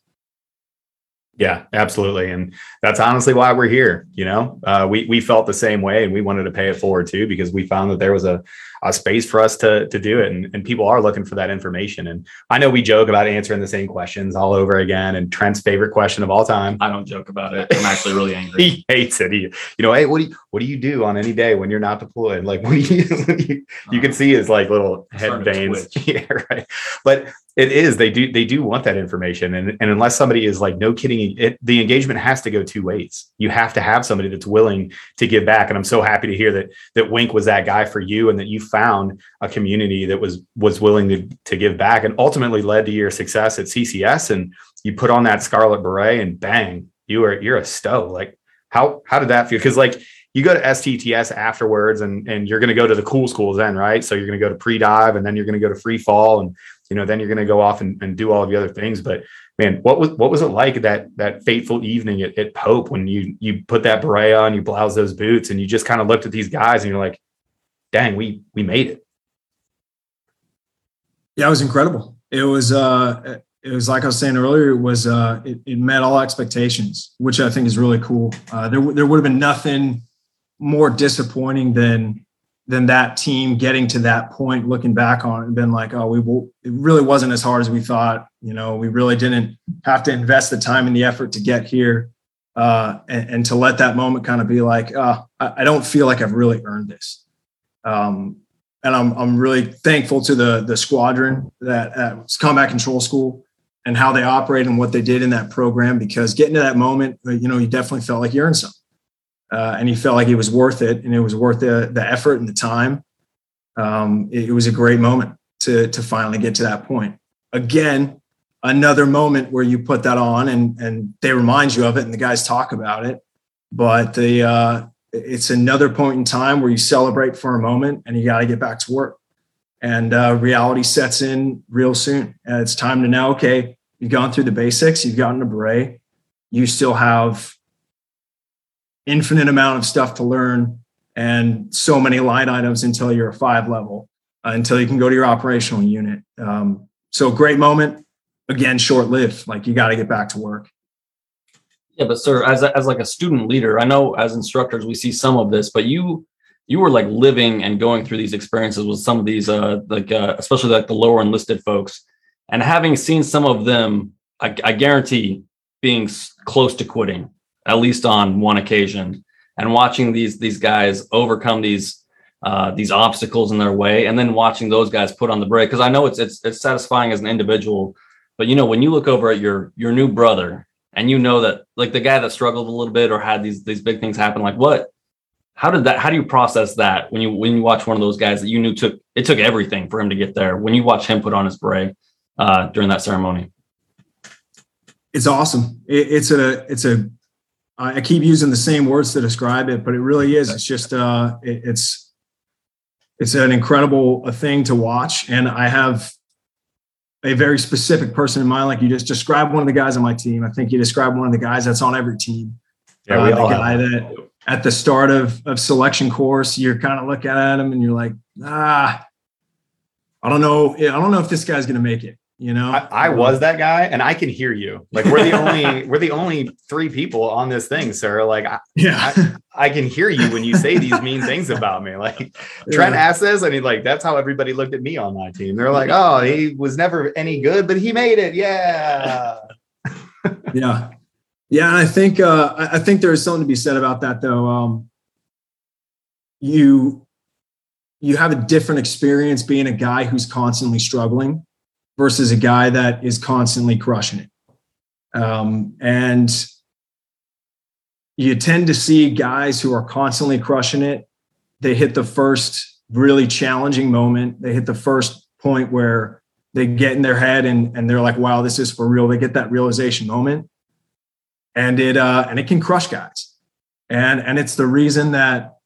Yeah, absolutely, and that's honestly why we're here. You know, uh, we we felt the same way, and we wanted to pay it forward too because we found that there was a a space for us to to do it, and, and people are looking for that information. And I know we joke about answering the same questions all over again. And Trent's favorite question of all time. I don't joke about it. I'm actually really angry. he hates it. He, you know, hey, what do you what do you do on any day when you're not deployed? Like, what do you you, you can uh, see his like little head veins. yeah, right. But it is. They do. They do want that information, and and unless somebody is like, no kidding, it, the engagement has to go two ways. You have to have somebody that's willing to give back. And I'm so happy to hear that that Wink was that guy for you, and that you found a community that was was willing to to give back, and ultimately led to your success at CCS. And you put on that scarlet beret, and bang, you are you're a stow. Like how how did that feel? Because like you go to STTS afterwards and, and you're going to go to the cool schools then, right? So you're going to go to pre dive and then you're going to go to free fall and you know then you're going to go off and, and do all of the other things but man what was what was it like that that fateful evening at, at pope when you you put that beret on you blouse those boots and you just kind of looked at these guys and you're like dang we we made it yeah it was incredible it was uh it was like I was saying earlier, it was uh, it, it, met all expectations, which I think is really cool. Uh, there, there would have been nothing more disappointing than than that team getting to that point, looking back on it and been like, oh, we will, it really wasn't as hard as we thought. You know, we really didn't have to invest the time and the effort to get here. Uh, and, and, to let that moment kind of be like, oh, I, I, don't feel like I've really earned this. Um, and I'm, I'm really thankful to the, the squadron that at combat control school and how they operate and what they did in that program, because getting to that moment, you know, you definitely felt like you earned something uh, and he felt like it was worth it, and it was worth the the effort and the time. Um, it, it, was a great moment to to finally get to that point. Again, another moment where you put that on, and and they remind you of it, and the guys talk about it. But the uh, it's another point in time where you celebrate for a moment, and you got to get back to work. And uh, reality sets in real soon. And it's time to know, okay, you've gone through the basics, you've gotten a beret, you still have infinite amount of stuff to learn and so many line items until you're a five level, uh, until you can go to your operational unit. Um, so great moment. Again, short lived. Like you got to get back to work. Yeah, but sir, as a, as like a student leader, I know as instructors we see some of this, but you you were like living and going through these experiences with some of these uh like uh, especially like the lower enlisted folks, and having seen some of them, I, I guarantee being close to quitting at least on one occasion, and watching these these guys overcome these uh, these obstacles in their way, and then watching those guys put on the brake. Because I know it's it's it's satisfying as an individual, but you know when you look over at your your new brother and you know that like the guy that struggled a little bit or had these these big things happen, like what how did that how do you process that when you when you watch one of those guys that you knew took it took everything for him to get there when you watch him put on his beret uh, during that ceremony? It's awesome. It, it's a it's a I keep using the same words to describe it, but it really is. It's just uh, it, it's it's an incredible thing to watch, and I have a very specific person in mind. Like you just described one of the guys on my team. I think you described one of the guys that's on every team. Yeah, we uh, all the guy that at the start of of selection course, you're kind of looking at him and you're like, ah, I don't know, I don't know if this guy's going to make it. You know, I, I was that guy, and I can hear you. Like we're the only we're the only three people on this thing, sir. Like I, yeah, I can hear you when you say these mean things about me. Like Trent Yeah. asked this, and he like that's how everybody looked at me on my team. They're like, oh, he was never any good, but he made it. Yeah. yeah, yeah. And I think uh, I I think there is something to be said about that, though. Um, you you have a different experience being a guy who's constantly struggling versus a guy that is constantly crushing it. Um, and you tend to see guys who are constantly crushing it. They hit the first really challenging moment. They hit the first point where they get in their head and, and they're like, wow, this is for real. They get that realization moment. And it uh, and it can crush guys. And and it's the reason that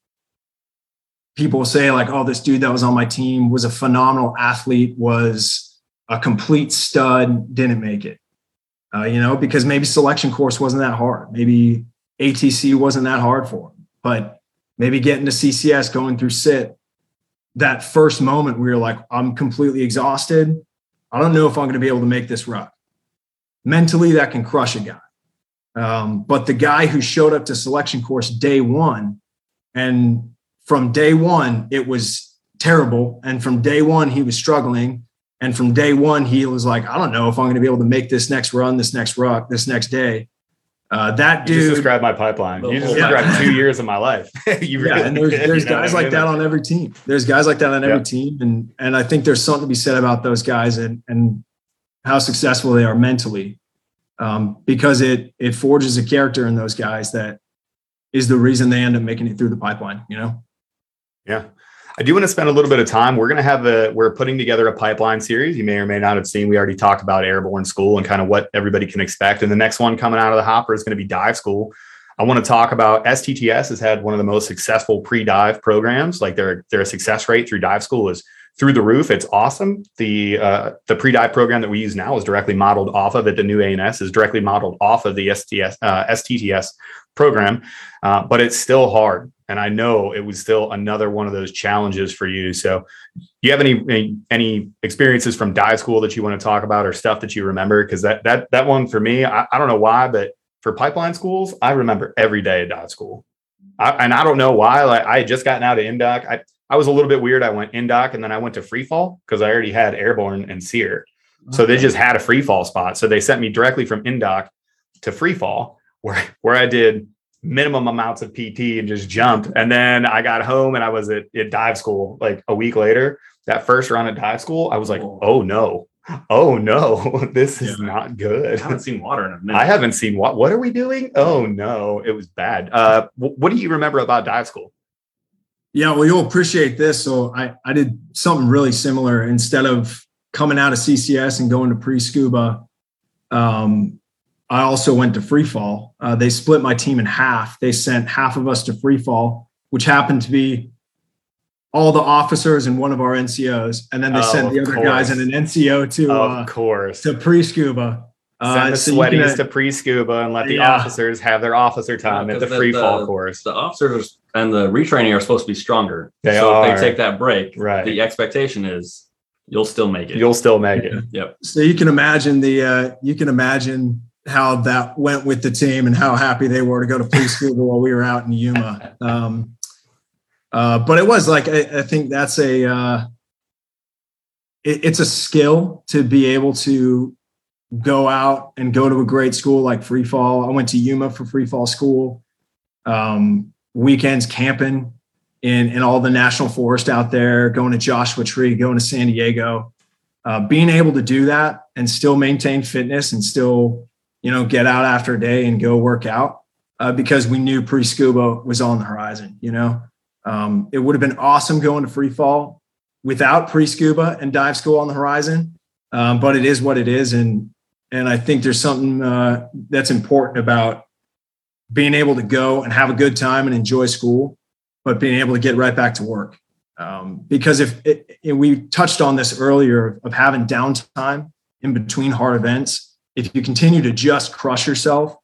people say, like, oh, this dude that was on my team was a phenomenal athlete, was a complete stud, didn't make it. Uh, you know, because maybe selection course wasn't that hard. Maybe ATC wasn't that hard for him. But maybe getting to CCS, going through sit, that first moment where you're like, I'm completely exhausted. I don't know if I'm going to be able to make this run. Mentally, that can crush a guy. Um, but the guy who showed up to selection course day one, and from day one, it was terrible. And from day one, he was struggling. And from day one, he was like, I don't know if I'm going to be able to make this next run, this next rock, this next day. Uh, that You just dude, described my pipeline. You just Yeah. described two years of my life. you yeah, and there's there's guys like that on every team. There's guys like that on every Yeah. team, and and I think there's something to be said about those guys and and how successful they are mentally, um, because it it forges a character in those guys that is the reason they end up making it through the pipeline. You know. Yeah. I do want to spend a little bit of time. We're going to have a, we're putting together a pipeline series. You may or may not have seen, we already talked about airborne school and kind of what everybody can expect. And the next one coming out of the hopper is going to be dive school. I want to talk about STTS has had one of the most successful pre-dive programs. Like their, their success rate through dive school is through the roof. It's awesome. The, uh, the pre-dive program that we use now is directly modeled off of it. The new ANS is directly modeled off of the STS, uh, STTS program, uh, but it's still hard. And I know it was still another one of those challenges for you. So, do you have any any, any experiences from dive school that you want to talk about, or stuff that you remember? Because that that that one for me, I, I don't know why, but for pipeline schools, I remember every day at dive school, I, and I don't know why. Like I had just gotten out of INDOC. I I was a little bit weird. I went INDOC and then I went to free fall because I already had airborne and SERE. So they just had a free fall spot. So they sent me directly from INDOC to free fall, where where I did minimum amounts of PT and just jumped. And then I got home and I was at, at dive school like a week later. That first run at dive school, I was like, Whoa. oh no, oh no, this is Yeah. not good. I haven't seen water in a minute. I haven't seen what what are we doing? Oh no, it was bad. Uh wh- what do you remember about dive school? Yeah, well, you'll appreciate this. So I, I did something really similar. Instead of coming out of CCS and going to pre scuba, um, I also went to free fall. Uh, they split my team in half. They sent half of us to free fall, which happened to be all the officers and one of our NCOs, and then they Oh, sent the of other guys and an NCO to of uh, course. to pre scuba. Send the so you sweaties uh, to pre-scuba and let the Yeah. officers have their officer time Yeah, at the- free fall course. the officers and the retraining are supposed to be stronger. They so are. if they take that break, Right. the expectation is you'll still make it. You'll still make it. yep. so you can imagine the uh, you can imagine how that went with the team and how happy they were to go to pre scuba while we were out in Yuma. Um, uh, but it was like I, I think that's a uh, it, it's a skill to be able to go out and go to a great school like Free Fall. I went to Yuma for Free Fall school. Um, weekends camping in in all the national forest out there, going to Joshua Tree, going to San Diego uh, being able to do that and still maintain fitness and still you know get out after a day and go work out uh, because we knew pre scuba was on the horizon you know? Um, it would have been awesome going to free fall without pre scuba and dive school on the horizon um, but it is what it is and and i think there's something uh, that's important about being able to go and have a good time and enjoy school but being able to get right back to work. Um, because if it, we touched on this earlier of having downtime in between hard events, if you continue to just crush yourself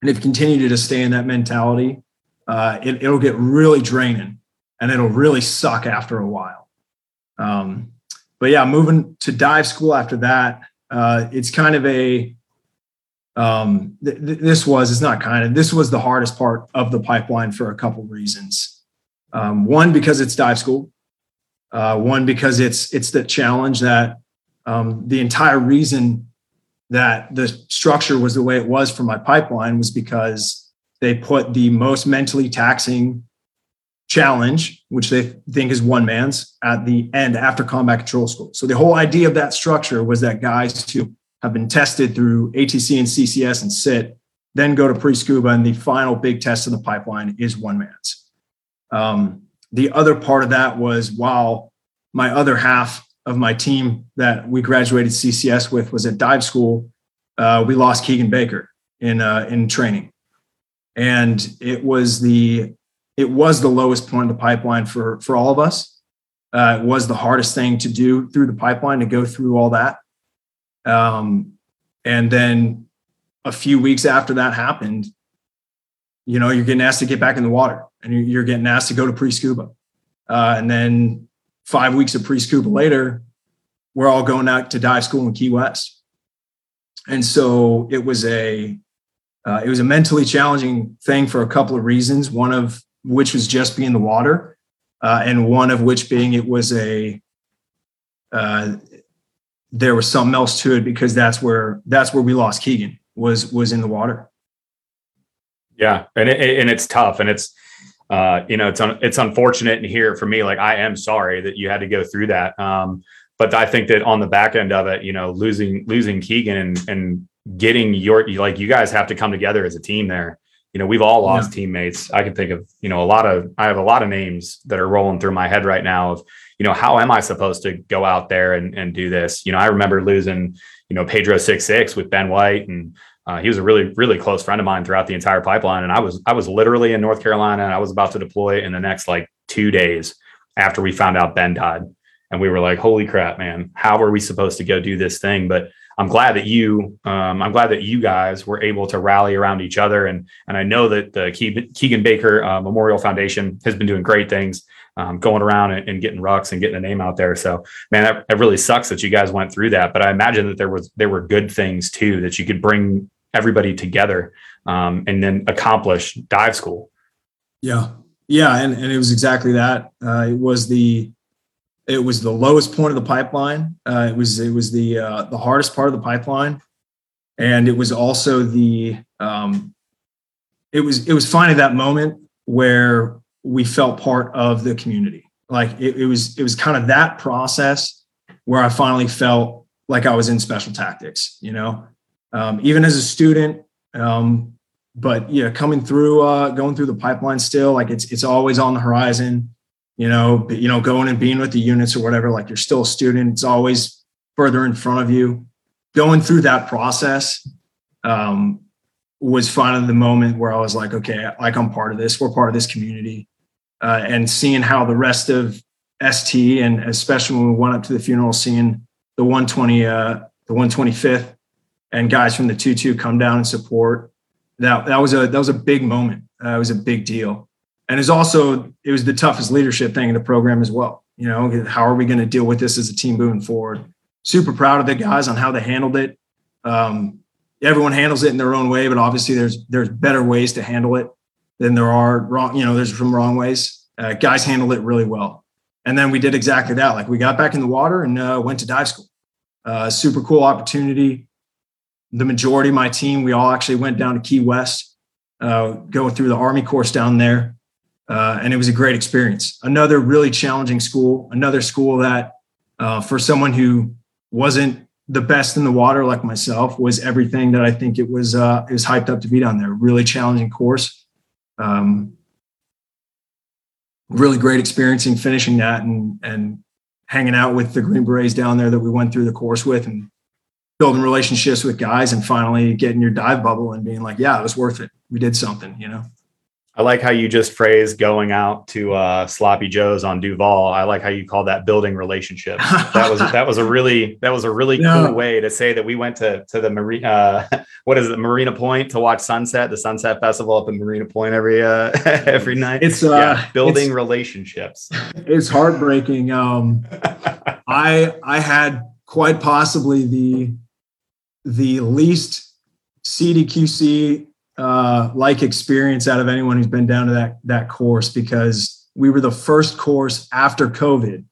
and if you continue to just stay in that mentality, uh, it, it'll get really draining and it'll really suck after a while. Um, but yeah, moving to dive school after that, uh, it's kind of a um, th- this was it's not kind of this was the hardest part of the pipeline for a couple reasons. Um, one because it's dive school. Uh, one because it's it's the challenge that um, the entire reason that the structure was the way it was for my pipeline was because they put the most mentally taxing challenge, which they think is one man's, at the end after combat control school. So the whole idea of that structure was that guys who have been tested through ATC and CCS and SIT then go to pre scuba, and the final big test of the pipeline is one man's. Um, the other part of that was while my other half of my team that we graduated CCS with was at dive school, uh, we lost Keegan Baker in uh, in training, and it was the it was the lowest point of the pipeline for for all of us. Uh, it was the hardest thing to do through the pipeline to go through all that. Um, and then a few weeks after that happened, you know, you're getting asked to get back in the water and you're getting asked to go to pre scuba. Uh, and then five weeks of pre scuba later, we're all going out to dive school in Key West. And so it was a uh, it was a mentally challenging thing for a couple of reasons. One of which was just being in the water, uh, and one of which being it was a uh, there was something else to it because that's where that's where we lost Keegan was was in the water. Yeah, and it, and it's tough, and it's uh, you know it's un, it's unfortunate to hear for me. Like I am sorry that you had to go through that. Um, but I think that on the back end of it, you know, losing losing Keegan and, and getting your like you guys have to come together as a team there. You know, we've all lost yeah. teammates. I can think of, you know, a lot of I have a lot of names that are rolling through my head right now of, you know, how am I supposed to go out there and, and do this? You know, I remember losing, you know, Pedro six six with Ben White and uh, he was a really, really close friend of mine throughout the entire pipeline. And I was, I was literally in North Carolina and I was about to deploy in the next like two days after we found out Ben died. And we were like, holy crap, man, how are we supposed to go do this thing? But I'm glad that you, um, I'm glad that you guys were able to rally around each other. And, and I know that the Keegan Baker uh, Memorial Foundation has been doing great things. Um, going around and, and, getting rucks and getting the name out there. So, man, that, that, really sucks that you guys went through that. But I imagine that there was there were good things too that you could bring everybody together um, and then accomplish dive school. Yeah, yeah, and, and it was exactly that. Uh, it was the it was the lowest point of the pipeline. Uh, it was it was the uh, the hardest part of the pipeline, and it was also the um, it was it was finally that moment where we felt part of the community. Like it, it was it was kind of that process where I finally felt like I was in special tactics. You know, um, even as a student. Um, but yeah, coming through, uh, going through the pipeline still, like it's it's always on the horizon. You know, you know, going and being with the units or whatever. Like you're still a student. It's always further in front of you. Going through that process um, was finally the moment where I was like, okay, like I'm part of this. We're part of this community, uh, and seeing how the rest of ST and especially when we went up to the funeral, seeing the 120, uh, the 125th and guys from the two two come down and support. That that was a that was a big moment. Uh, it was a big deal, and it's also it was the toughest leadership thing in the program as well. You know, how are we going to deal with this as a team moving forward? Super proud of the guys on how they handled it. Um, everyone handles it in their own way, but obviously there's there's better ways to handle it than there are wrong. You know, there's some wrong ways. Uh, guys handled it really well, and then we did exactly that. Like we got back in the water and uh, went to dive school. Uh, super cool opportunity the majority of my team, we all actually went down to Key West, uh, going through the Army course down there. Uh, and it was a great experience. Another really challenging school, another school that uh, for someone who wasn't the best in the water like myself was everything that I think it was, uh, it was hyped up to be down there. Really challenging course. Um, really great experiencing finishing that and, and hanging out with the Green Berets down there that we went through the course with and building relationships with guys and finally getting your dive bubble and being like, yeah, it was worth it. We did something, you know? I like how you just phrased going out to uh, Sloppy Joe's on Duval. I like how you call that building relationships. That was that was a really that was a really yeah. cool way to say that we went to to the marina. Uh, what is it, Marina Point, to watch sunset, the Sunset Festival up in Marina Point every uh, every night. It's uh, yeah, building it's, relationships. It's heartbreaking. Um, I I had quite possibly the the least CDQC uh, like experience out of anyone who's been down to that that course because we were the first course after COVID.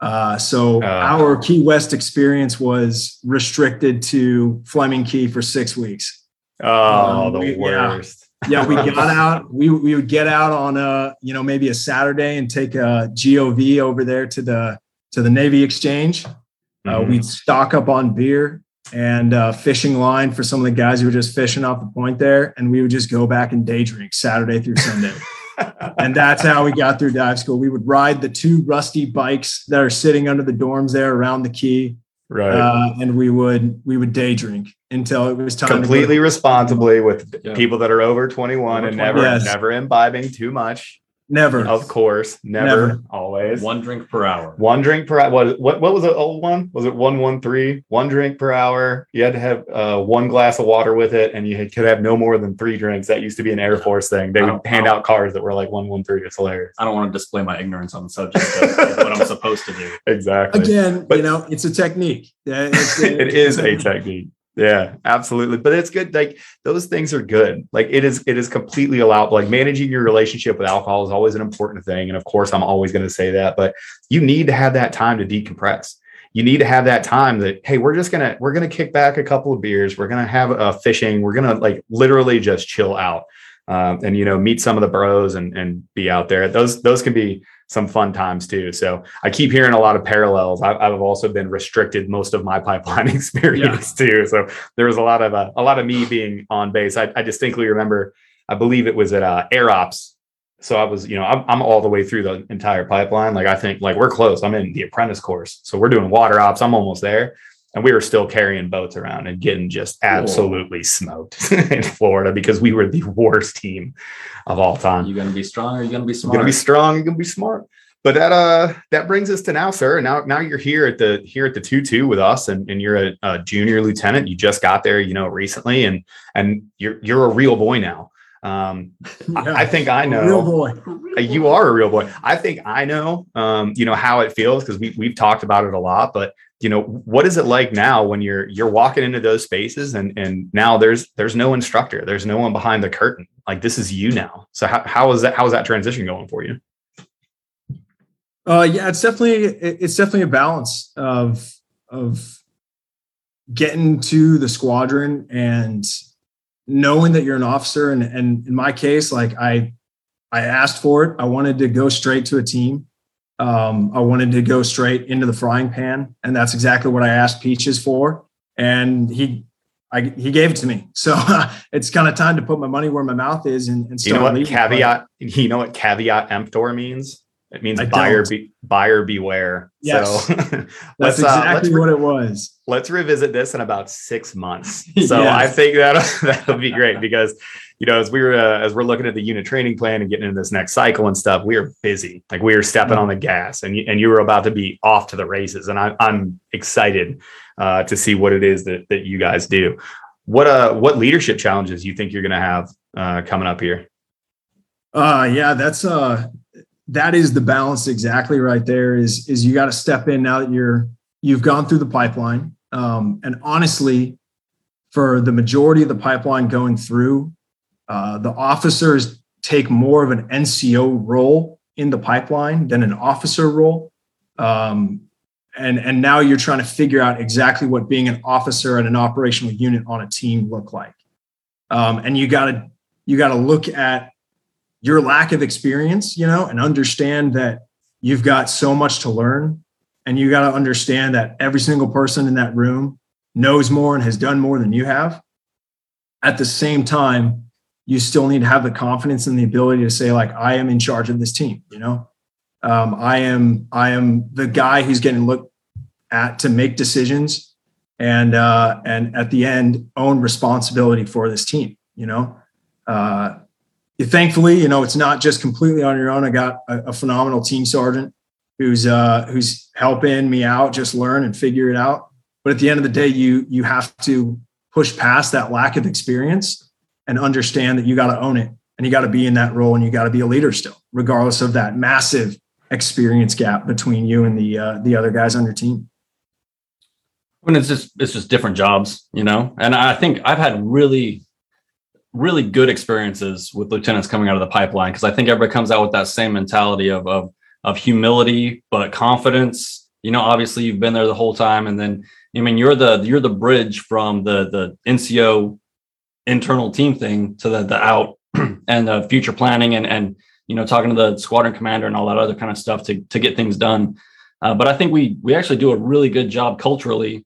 Uh, so Uh. our Key West experience was restricted to Fleming Key for six weeks. Oh, Um, the we- yeah. worst. Yeah, we got out. We we would get out on a you know maybe a Saturday and take a GOV over there to the to the Navy Exchange. Uh, Mhm. we'd stock up on beer and uh, fishing line for some of the guys who were just fishing off the point there, and we would just go back and day drink Saturday through Sunday. and that's how we got through dive school. We would ride the two rusty bikes that are sitting under the dorms there around the key, right. uh, and we would we would day drink until it was time. to to- Completely responsibly with Yeah. people that are over 21 Over and 21. never Yes. never imbibing too much. Never. Of course, never, Never. always. One drink per hour. One drink per hour. What, what what was the old one? Was it one one three? One drink per hour. You had to have uh, one glass of water with it, and you had- could have no more than three drinks. That used to be an Air Force thing. They would hand out cards that were like one one three. It's hilarious. I don't want to display my ignorance on the subject of what I'm supposed to do. Exactly. Again, But- you know, it's a technique. Yeah, it's- it is a technique. Yeah, absolutely. But it's good. Like those things are good. Like it is, it is completely allowed. Like managing your relationship with alcohol is always an important thing. And of course, I'm always going to say that, but you need to have that time to decompress. You need to have that time that, hey, we're just gonna, we're gonna kick back a couple of beers. We're gonna have a fishing. We're gonna like literally just chill out. Um, and you know, meet some of the bros and and be out there. Those those can be some fun times too. So I keep hearing a lot of parallels. I've, I've also been restricted most of my pipeline experience too. So there was a lot of uh, a lot of me being on base. I, I distinctly remember. I believe it was at uh, Air Ops. So I was, you know, I'm, I'm all the way through the entire pipeline. Like I think, like we're close. I'm in the apprentice course, so we're doing water ops. I'm almost there, and we were still carrying boats around and getting just absolutely smoked in Florida because we were the worst team of all time. You're gonna be strong or you gonna be smart. You're gonna be strong. You're gonna be smart. But that uh that brings us to now, sir. Now now you're here at the here at the two two with us, and, and you're a, a junior lieutenant. You just got there, you know, recently, and and you're you're a real boy now. Um, I, I think I know Real boy. uh, you are a real boy. I think I know, um, you know, how it feels because we we've talked about it a lot. But you know, what is it like now when you're you're walking into those spaces and and now there's there's no instructor, there's no one behind the curtain. Like this is you now. So how how is that how is that transition going for you? Uh, yeah, it's definitely it's definitely a balance of of getting to the squadron and knowing that you're an officer. And and in my case, like I I asked for it. I wanted to go straight to a team. Um, I wanted to go straight into the frying pan, and that's exactly what I asked Peaches for. And he I, he gave it to me. So it's kind of time to put my money where my mouth is and, and You know start what caveat? You know what caveat emptor means? It means I buyer be, buyer beware. Yes. So That's uh, exactly re- what it was. let's revisit this in about six months. So Yes. I think that that'll be great because you know as we were uh, as we're looking at the unit training plan and getting into this next cycle and stuff, we are busy. Like we are stepping on the gas, and you, and you were about to be off to the races, and I, I'm excited uh, to see what it is that that you guys do. What uh what leadership challenges you think you're going to have uh, coming up here? Uh yeah, that's uh that is the balance exactly right there is is you got to step in now that you're you've gone through the pipeline. Um and honestly for the majority of the pipeline going through uh the officers take more of an NCO role in the pipeline than an officer role. Um and and now you're trying to figure out exactly what being an officer and an operational unit on a team look like. Um and you got to you got to look at your lack of experience, you know, and understand that you've got so much to learn. And you got to understand that every single person in that room knows more and has done more than you have. At the same time, you still need to have the confidence and the ability to say, like, I am in charge of this team, you know. Um, I am I am the guy who's getting looked at to make decisions and uh, and at the end own responsibility for this team, you know. Uh, thankfully, you know, it's not just completely on your own. I got a, a phenomenal team sergeant who's uh, who's helping me out, just learn and figure it out. But at the end of the day, you you have to push past that lack of experience and understand that you got to own it and you got to be in that role and you got to be a leader still, regardless of that massive experience gap between you and the uh, the other guys on your team? I mean, it's just it's just different jobs, you know. And I think I've had really, really good experiences with lieutenants coming out of the pipeline because I think everybody comes out with that same mentality of of of humility but confidence. You know, obviously you've been there the whole time, and then I mean you're the you're the bridge from the the NCO internal team thing to the the out and the future planning and and you know talking to the squadron commander and all that other kind of stuff to to get things done. Uh, but I think we we actually do a really good job culturally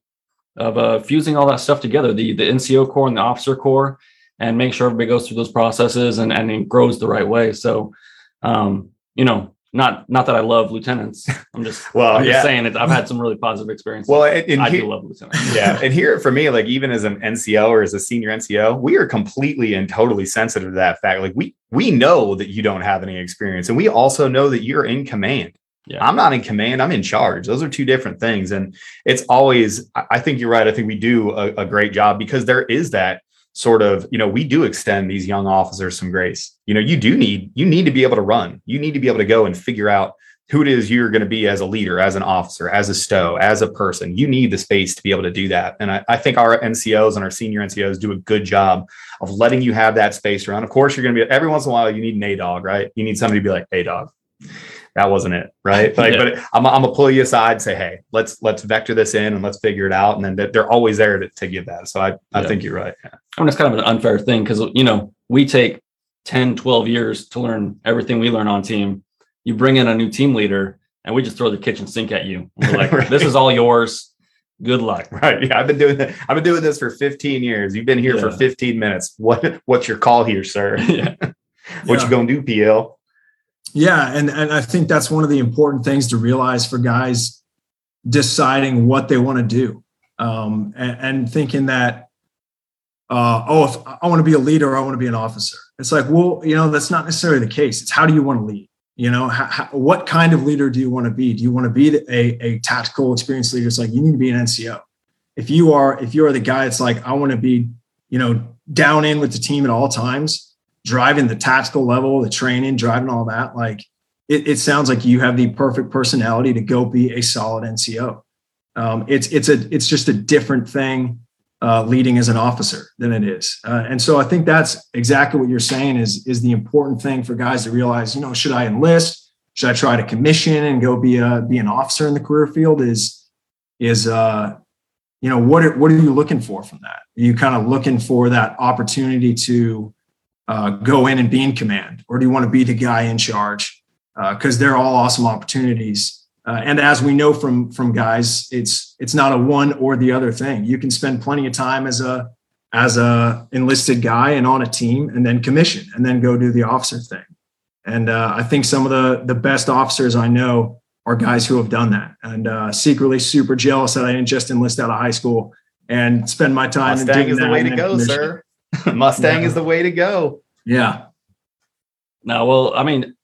of uh, fusing all that stuff together the the NCO corps and the officer corps and make sure everybody goes through those processes and and grows the right way. So um, you know not not that I love lieutenants. I'm just well, I'm just saying it. I've had some really positive experiences. Well, and, and I he, do love lieutenants. yeah, and here for me, like even as an NCO or as a senior NCO, we are completely and totally sensitive to that fact. Like we we know that you don't have any experience, and we also know that you're in command. Yeah. I'm not in command. I'm in charge. Those are two different things, and it's always. I think you're right. I think we do a, a great job because there is that sort of you know we do extend these young officers some grace. You know you do need you need to be able to run. You need to be able to go and figure out who it is you're going to be as a leader as an officer as a stow as a person. You need the space to be able to do that. And I, I think our ncos and our senior ncos do a good job of letting you have that space around. Of course you're going to be every once in a while you need an a dog right? You need somebody to be like hey dog that wasn't it right like yeah. but I'm, I'm gonna pull you aside and say hey let's let's vector this in and let's figure it out and then they're always there to, to give that so i i yeah. think you're right yeah. I mean, it's kind of an unfair thing because you know we take 10 12 years to learn everything we learn on team you bring in a new team leader and we just throw the kitchen sink at you we're like right. this is all yours good luck right yeah i've been doing that i've been doing this for 15 years you've been here yeah. for 15 minutes what what's your call here sir yeah. what you gonna do pl yeah, and and I think that's one of the important things to realize for guys deciding what they want to do, um, and, and, thinking that, uh, oh, if I want to be a leader, I want to be an officer. It's like, well, you know, that's not necessarily the case. It's how do you want to lead? You know, how, how, what kind of leader do you want to be? Do you want to be a, a tactical, experienced leader? It's like you need to be an NCO. If you are, if you are the guy, it's like I want to be, you know, down in with the team at all times driving the tactical level, the training, driving all that, like it, it sounds like you have the perfect personality to go be a solid NCO. Um, it's it's a it's just a different thing uh, leading as an officer than it is, uh, and so I think that's exactly what you're saying is is the important thing for guys to realize. You know, should I enlist? Should I try to commission and go be a be an officer in the career field? Is is uh, you know what are, what are you looking for from that? Are you kind of looking for that opportunity to uh, go in and be in command, or do you want to be the guy in charge? Because uh, they're all awesome opportunities. Uh, and as we know from from guys, it's it's not a one or the other thing. You can spend plenty of time as a as a enlisted guy and on a team, and then commission, and then go do the officer thing. And uh, I think some of the the best officers I know are guys who have done that, and uh, secretly super jealous that I didn't just enlist out of high school and spend my time. Mustang is the way to go, commission. sir. Mustang yeah. is the way to go. Yeah. No, well, I mean,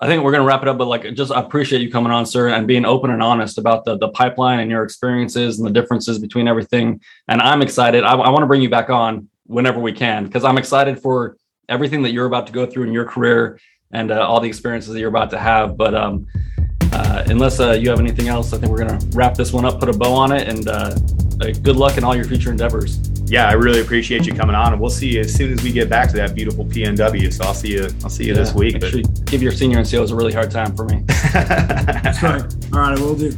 I think we're going to wrap it up, but like, just I appreciate you coming on, sir, and being open and honest about the the pipeline and your experiences and the differences between everything. And I'm excited. I, I want to bring you back on whenever we can because I'm excited for everything that you're about to go through in your career and uh, all the experiences that you're about to have. But um, uh, unless uh, you have anything else, I think we're going to wrap this one up, put a bow on it, and uh, good luck in all your future endeavors yeah, I really appreciate you coming on, and we'll see you as soon as we get back to that beautiful PNW. So I'll see you. I'll see you yeah, this week. Actually, but... give your senior NCOs a really hard time for me. That's right. All right, I will do.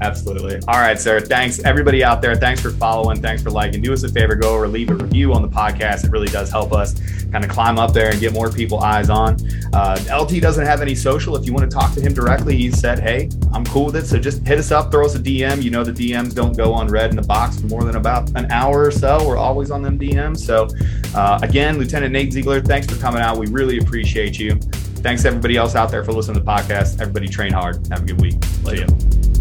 Absolutely. All right, sir. Thanks, everybody out there. Thanks for following. Thanks for liking. Do us a favor, go over, leave a review on the podcast. It really does help us kind of climb up there and get more people eyes on. Uh, LT doesn't have any social. If you want to talk to him directly, he said, "Hey, I'm cool with it." So just hit us up, throw us a DM. You know the DMs don't go unread in the box for more than about an hour or so. We're always on them DMs. So uh, again, Lieutenant Nate Ziegler, thanks for coming out. We really appreciate you. Thanks everybody else out there for listening to the podcast. Everybody train hard. Have a good week. You.